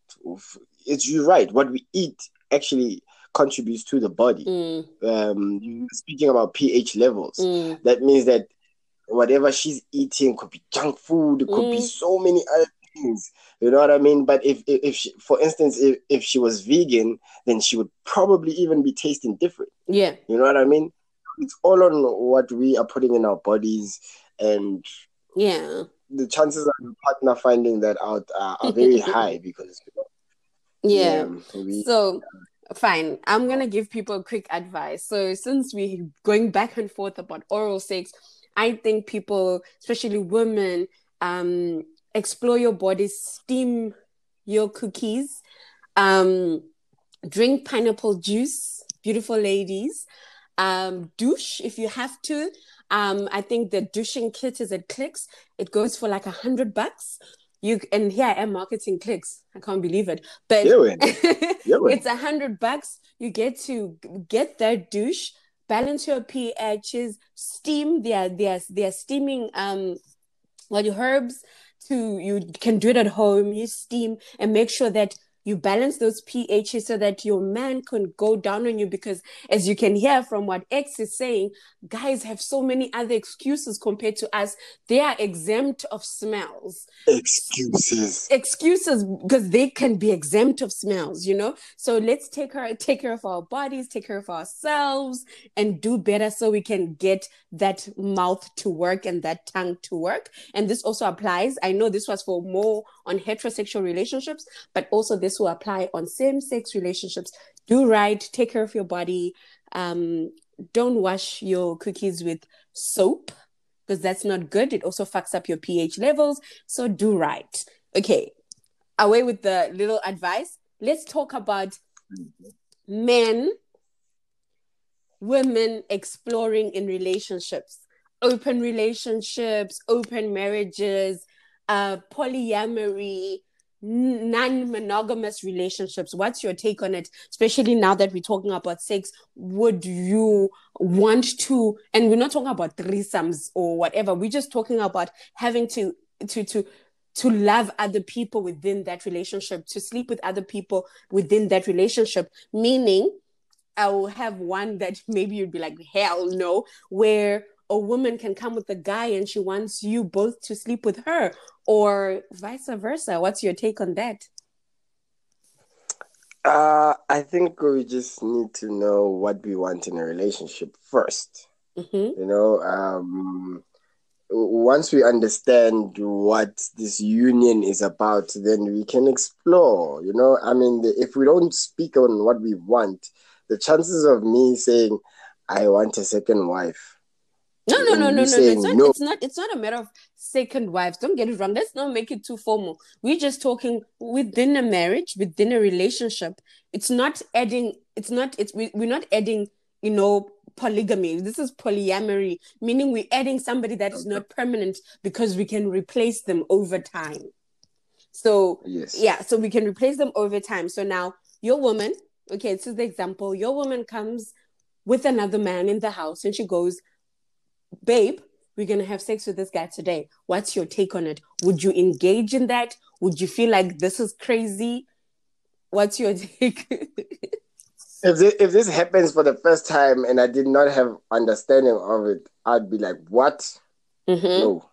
It's you're right what we eat actually contributes to the body. Mm, um you speaking about pH levels. Mm. that means that whatever she's eating could be junk food, it could be Mm. so many other things. You know what I mean? But if if, if she, for instance, if, if she was vegan, then she would probably even be tasting different. Yeah. You know what I mean? It's all on what we are putting in our bodies, and Yeah. the chances of your partner finding that out are, are very high because you know, Yeah. we, So fine. I'm gonna give people quick advice. So since we're going back and forth about oral sex, I think people, especially women, um, explore your body, steam your cookies, um, drink pineapple juice, beautiful ladies. Um, douche if you have to. Um, I think the douching kit is at clicks. It goes for like a hundred bucks. You and here I am marketing clicks. I can't believe it. But Yeah. Yeah, it's a hundred bucks. You get to get that douche, balance your pHs, steam their their their steaming um well your herbs to you can do it at home, you steam and make sure that you balance those pHs so that your man can go down on you because as you can hear from what X is saying, guys have so many other excuses compared to us. They are exempt of smells excuses. excuses because they can be exempt of smells you know so let's take her take care of our bodies take care of ourselves and do better so we can get that mouth to work and that tongue to work and this also applies i know this was for more on heterosexual relationships but also this will apply on same-sex relationships. Do right take care of your body. Um don't wash your cookies with soap because that's not good. It also fucks up your ph levels. So do right. Okay, away with the little advice. Let's talk about men, women exploring in relationships, open relationships, open marriages, uh, polyamory, non monogamous relationships. What's your take on it? Especially now that we're talking about sex, would you want to? And we're not talking about threesomes or whatever. We're just talking about having to to to to love other people within that relationship, to sleep with other people within that relationship. Meaning, I will have one that maybe you'd be like, hell no, where a woman can come with a guy and she wants you both to sleep with her, or vice versa. What's your take on that? Uh, I think we just need to know what we want in a relationship first. hmm You know, um, once we understand what this union is about, then we can explore. You know, I mean, the, if we don't speak on what we want, the chances of me saying, I want a second wife. No, no, no, no, no, no. It's not. no. It's not. It's not a matter of second wives. Don't get it wrong. Let's not make it too formal. We're just talking within a marriage, within a relationship. It's not adding. It's not. It's we, we're not adding. You know, polygamy. This is polyamory, meaning we're adding somebody that is not permanent because we can replace them over time. So Yes. yeah, so we can replace them over time. So now your woman, okay, this is the example. Your woman comes with another man in the house and she goes, Babe, we're gonna have sex with this guy today. What's your take on it? Would you engage in that? Would you feel like this is crazy? What's your take? If this, if this happens for the first time and I did not have understanding of it, I'd be like, what? Mhm. No.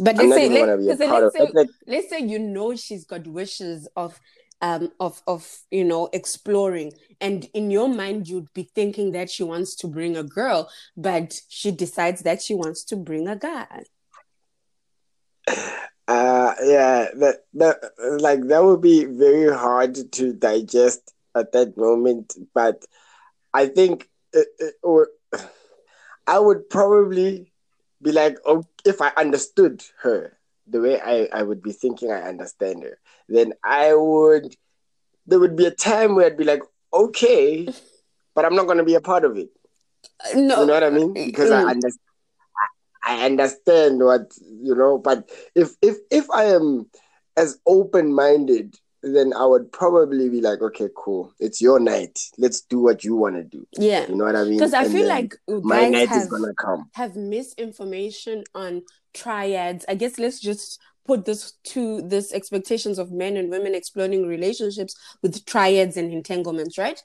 But let's say, let, gonna be a let's say, let's of say. Like, let's say you know she's got wishes of um of of you know exploring and in your mind you'd be thinking that she wants to bring a girl but she decides that she wants to bring a guy Uh, yeah, that that like that would be very hard to digest at that moment. But I think, uh, uh, or I would probably be like, oh, if I understood her the way I, I would be thinking I understand her, then I would, there would be a time where I'd be like, okay, but I'm not going to be a part of it. No, You know what I mean? Because I Mm. understand. I understand what you know, but if if if I am as open minded, then I would probably be like, okay, cool, it's your night. Let's do what you want to do. yeah, You know what I mean? because I And feel like my night have is gonna come. have misinformation on triads. I guess let's just put this to this expectations of men and women exploring relationships with triads and entanglements, right?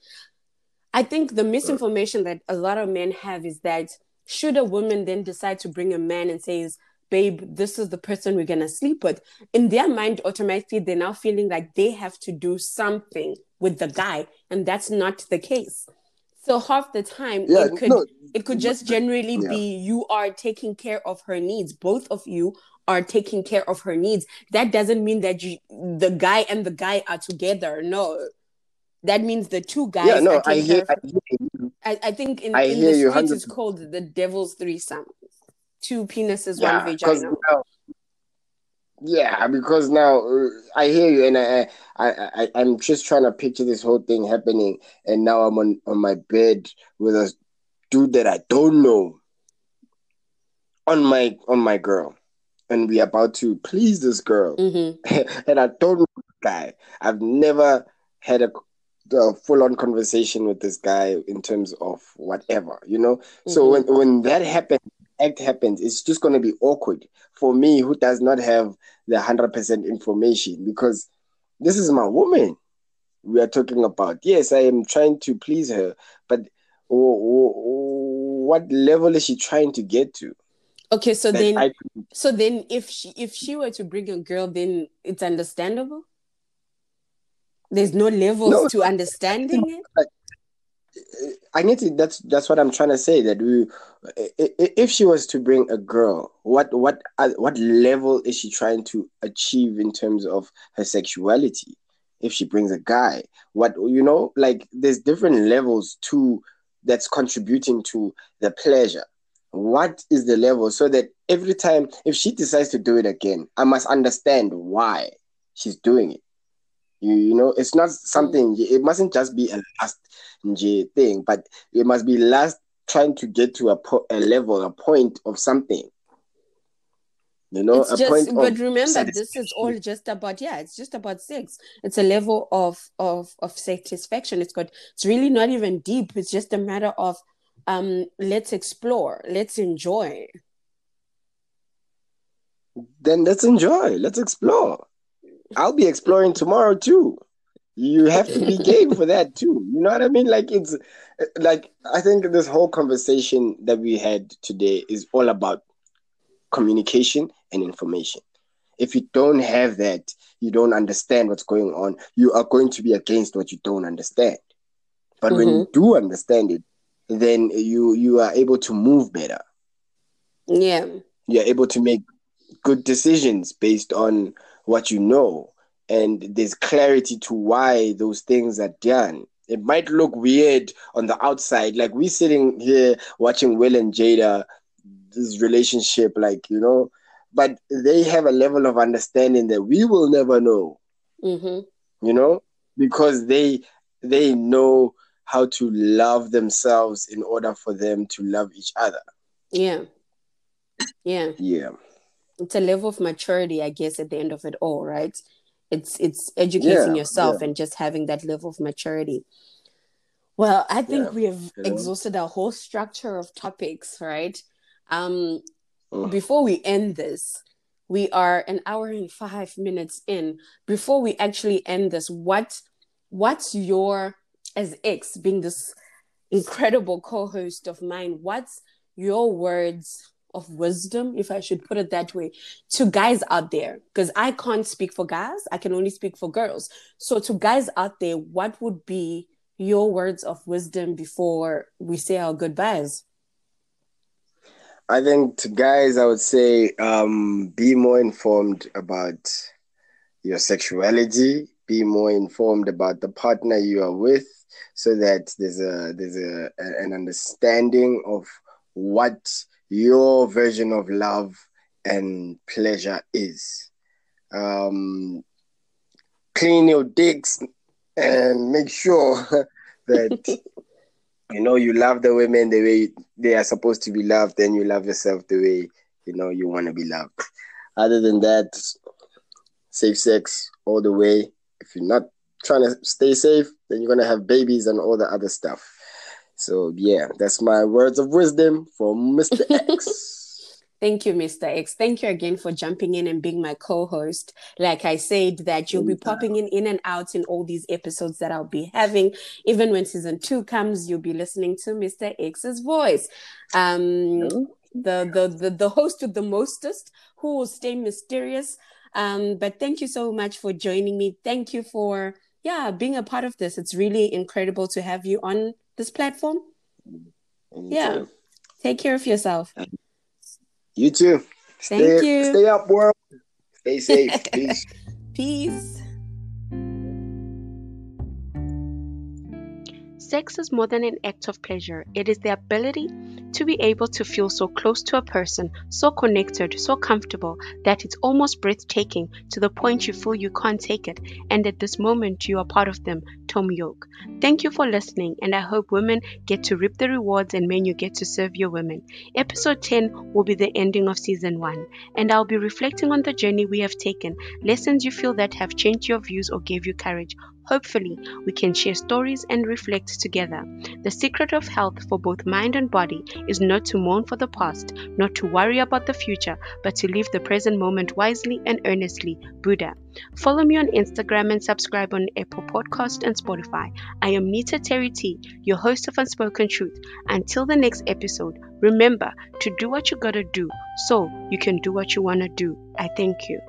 I think the misinformation that a lot of men have is that should a woman then decide to bring a man and says, babe, this is the person we're gonna sleep with, in their mind, automatically they're now feeling like they have to do something with the guy, and that's not the case. So half the time Yeah, it could no, it could just generally Yeah. be you are taking care of her needs. Both of you are taking care of her needs. That doesn't mean that you the guy and the guy are together. No. That means the two guys yeah, no, are I hear, I hear you. I, I think in, I in the you streets it's called the devil's threesome. Two penises, Yeah, one vagina. now, yeah, because now uh, I hear you, and I, I, I, I'm just trying to picture this whole thing happening, and now I'm on on my bed with a dude that I don't know on my on my girl, and we about to please this girl, hmm and I don't know this guy. I've never had a, a full on conversation with this guy in terms of whatever, you know. So when when that happens, act happens, it's just gonna be awkward for me who does not have the hundred percent information because this is my woman we are talking about. Yes, I am trying to please her, but what level is she trying to get to? Okay, so then I so then if she if she were to bring a girl, then it's understandable. There's no levels No. to understanding it. I need to. That's that's what I'm trying to say. That we, if she was to bring a girl, what what uh, what level is she trying to achieve in terms of her sexuality? If she brings a guy, what you know, like there's different levels to that's contributing to the pleasure. What is the level so that every time if she decides to do it again, I must understand why she's doing it. You, you know, it's not something. It mustn't just be a last thing, but it must be last trying to get to a, po- a level, a point of something. You know, it's a just point but remember this is all just about yeah it's just about sex it's a level of of of satisfaction it's got it's really not even deep it's just a matter of um let's explore let's enjoy Then let's enjoy. Let's explore. I'll be exploring tomorrow too. You have to be game for that too. You know what I mean? Like it's like I think this whole conversation that we had today is all about communication and information. If you don't have that, you don't understand what's going on. You are going to be against what you don't understand. But when you mm-hmm. do understand it, then you you are able to move better. yeah You're able to make good decisions based on what you know and there's clarity to why those things are done. It might look weird on the outside like we sitting here watching will and jada this relationship like you know but they have a level of understanding that we will never know hmm you know because they they know how to love themselves in order for them to love each other. Yeah. Yeah. Yeah it's a level of maturity i guess at the end of it all right? It's it's educating Yeah, yourself yeah. and just having that level of maturity. Well i think Yeah, we have exhausted our whole structure of topics right? Um before we end this we are an hour and five minutes in. Before we actually end this what what's your as x being this incredible co-host of mine what's your words of wisdom if i should put it that way to guys out there. Because i can't speak for guys i can only speak for girls. So to guys out there what would be your words of wisdom before we say our goodbyes? I think to guys, I would say um, be more informed about your sexuality be more informed about the partner you are with so that there's a there's a an understanding of what your version of love and pleasure is. Um, clean your dicks and make sure that you know you love the women the way they are supposed to be loved and you love yourself the way you know you want to be loved. Other than that safe sex all the way. If you're not trying to stay safe then you're going to have babies and all the other stuff so yeah that's my words of wisdom from mr x Thank you, Mr. X. Thank you again for jumping in and being my co-host. Like I said, that you'll be popping in, in and out in all these episodes that I'll be having. Even when season two comes, you'll be listening to Mr. X's voice. Um, the, the the the host with the mostest, who will stay mysterious. Um, but thank you so much for joining me. Thank you for yeah being a part of this. It's really incredible to have you on this platform. Mm, yeah. Take care of yourself. Uh, you too. Thank stay, you. Stay up, world. Stay safe. Peace. Peace. Sex is more than an act of pleasure. It is the ability to be able to feel so close to a person, so connected, so comfortable that it's almost breathtaking to the point you feel you can't take it. And at this moment, you are part of them. Thom York. Thank you for listening, and I hope women get to reap the rewards and men you get to serve your women. Episode 10 will be the ending of season 1, and I'll be reflecting on the journey we have taken, lessons you feel that have changed your views or gave you courage. Hopefully, we can share stories and reflect together. The secret of health for both mind and body is not to mourn for the past, not to worry about the future, but to live the present moment wisely and earnestly. Buddha. Follow me on Instagram and subscribe on Apple Podcast and Spotify. I am Nita Terry T, your host of Unspoken Truth. Until the next episode, remember to do what you gotta do so you can do what you wanna do. I thank you.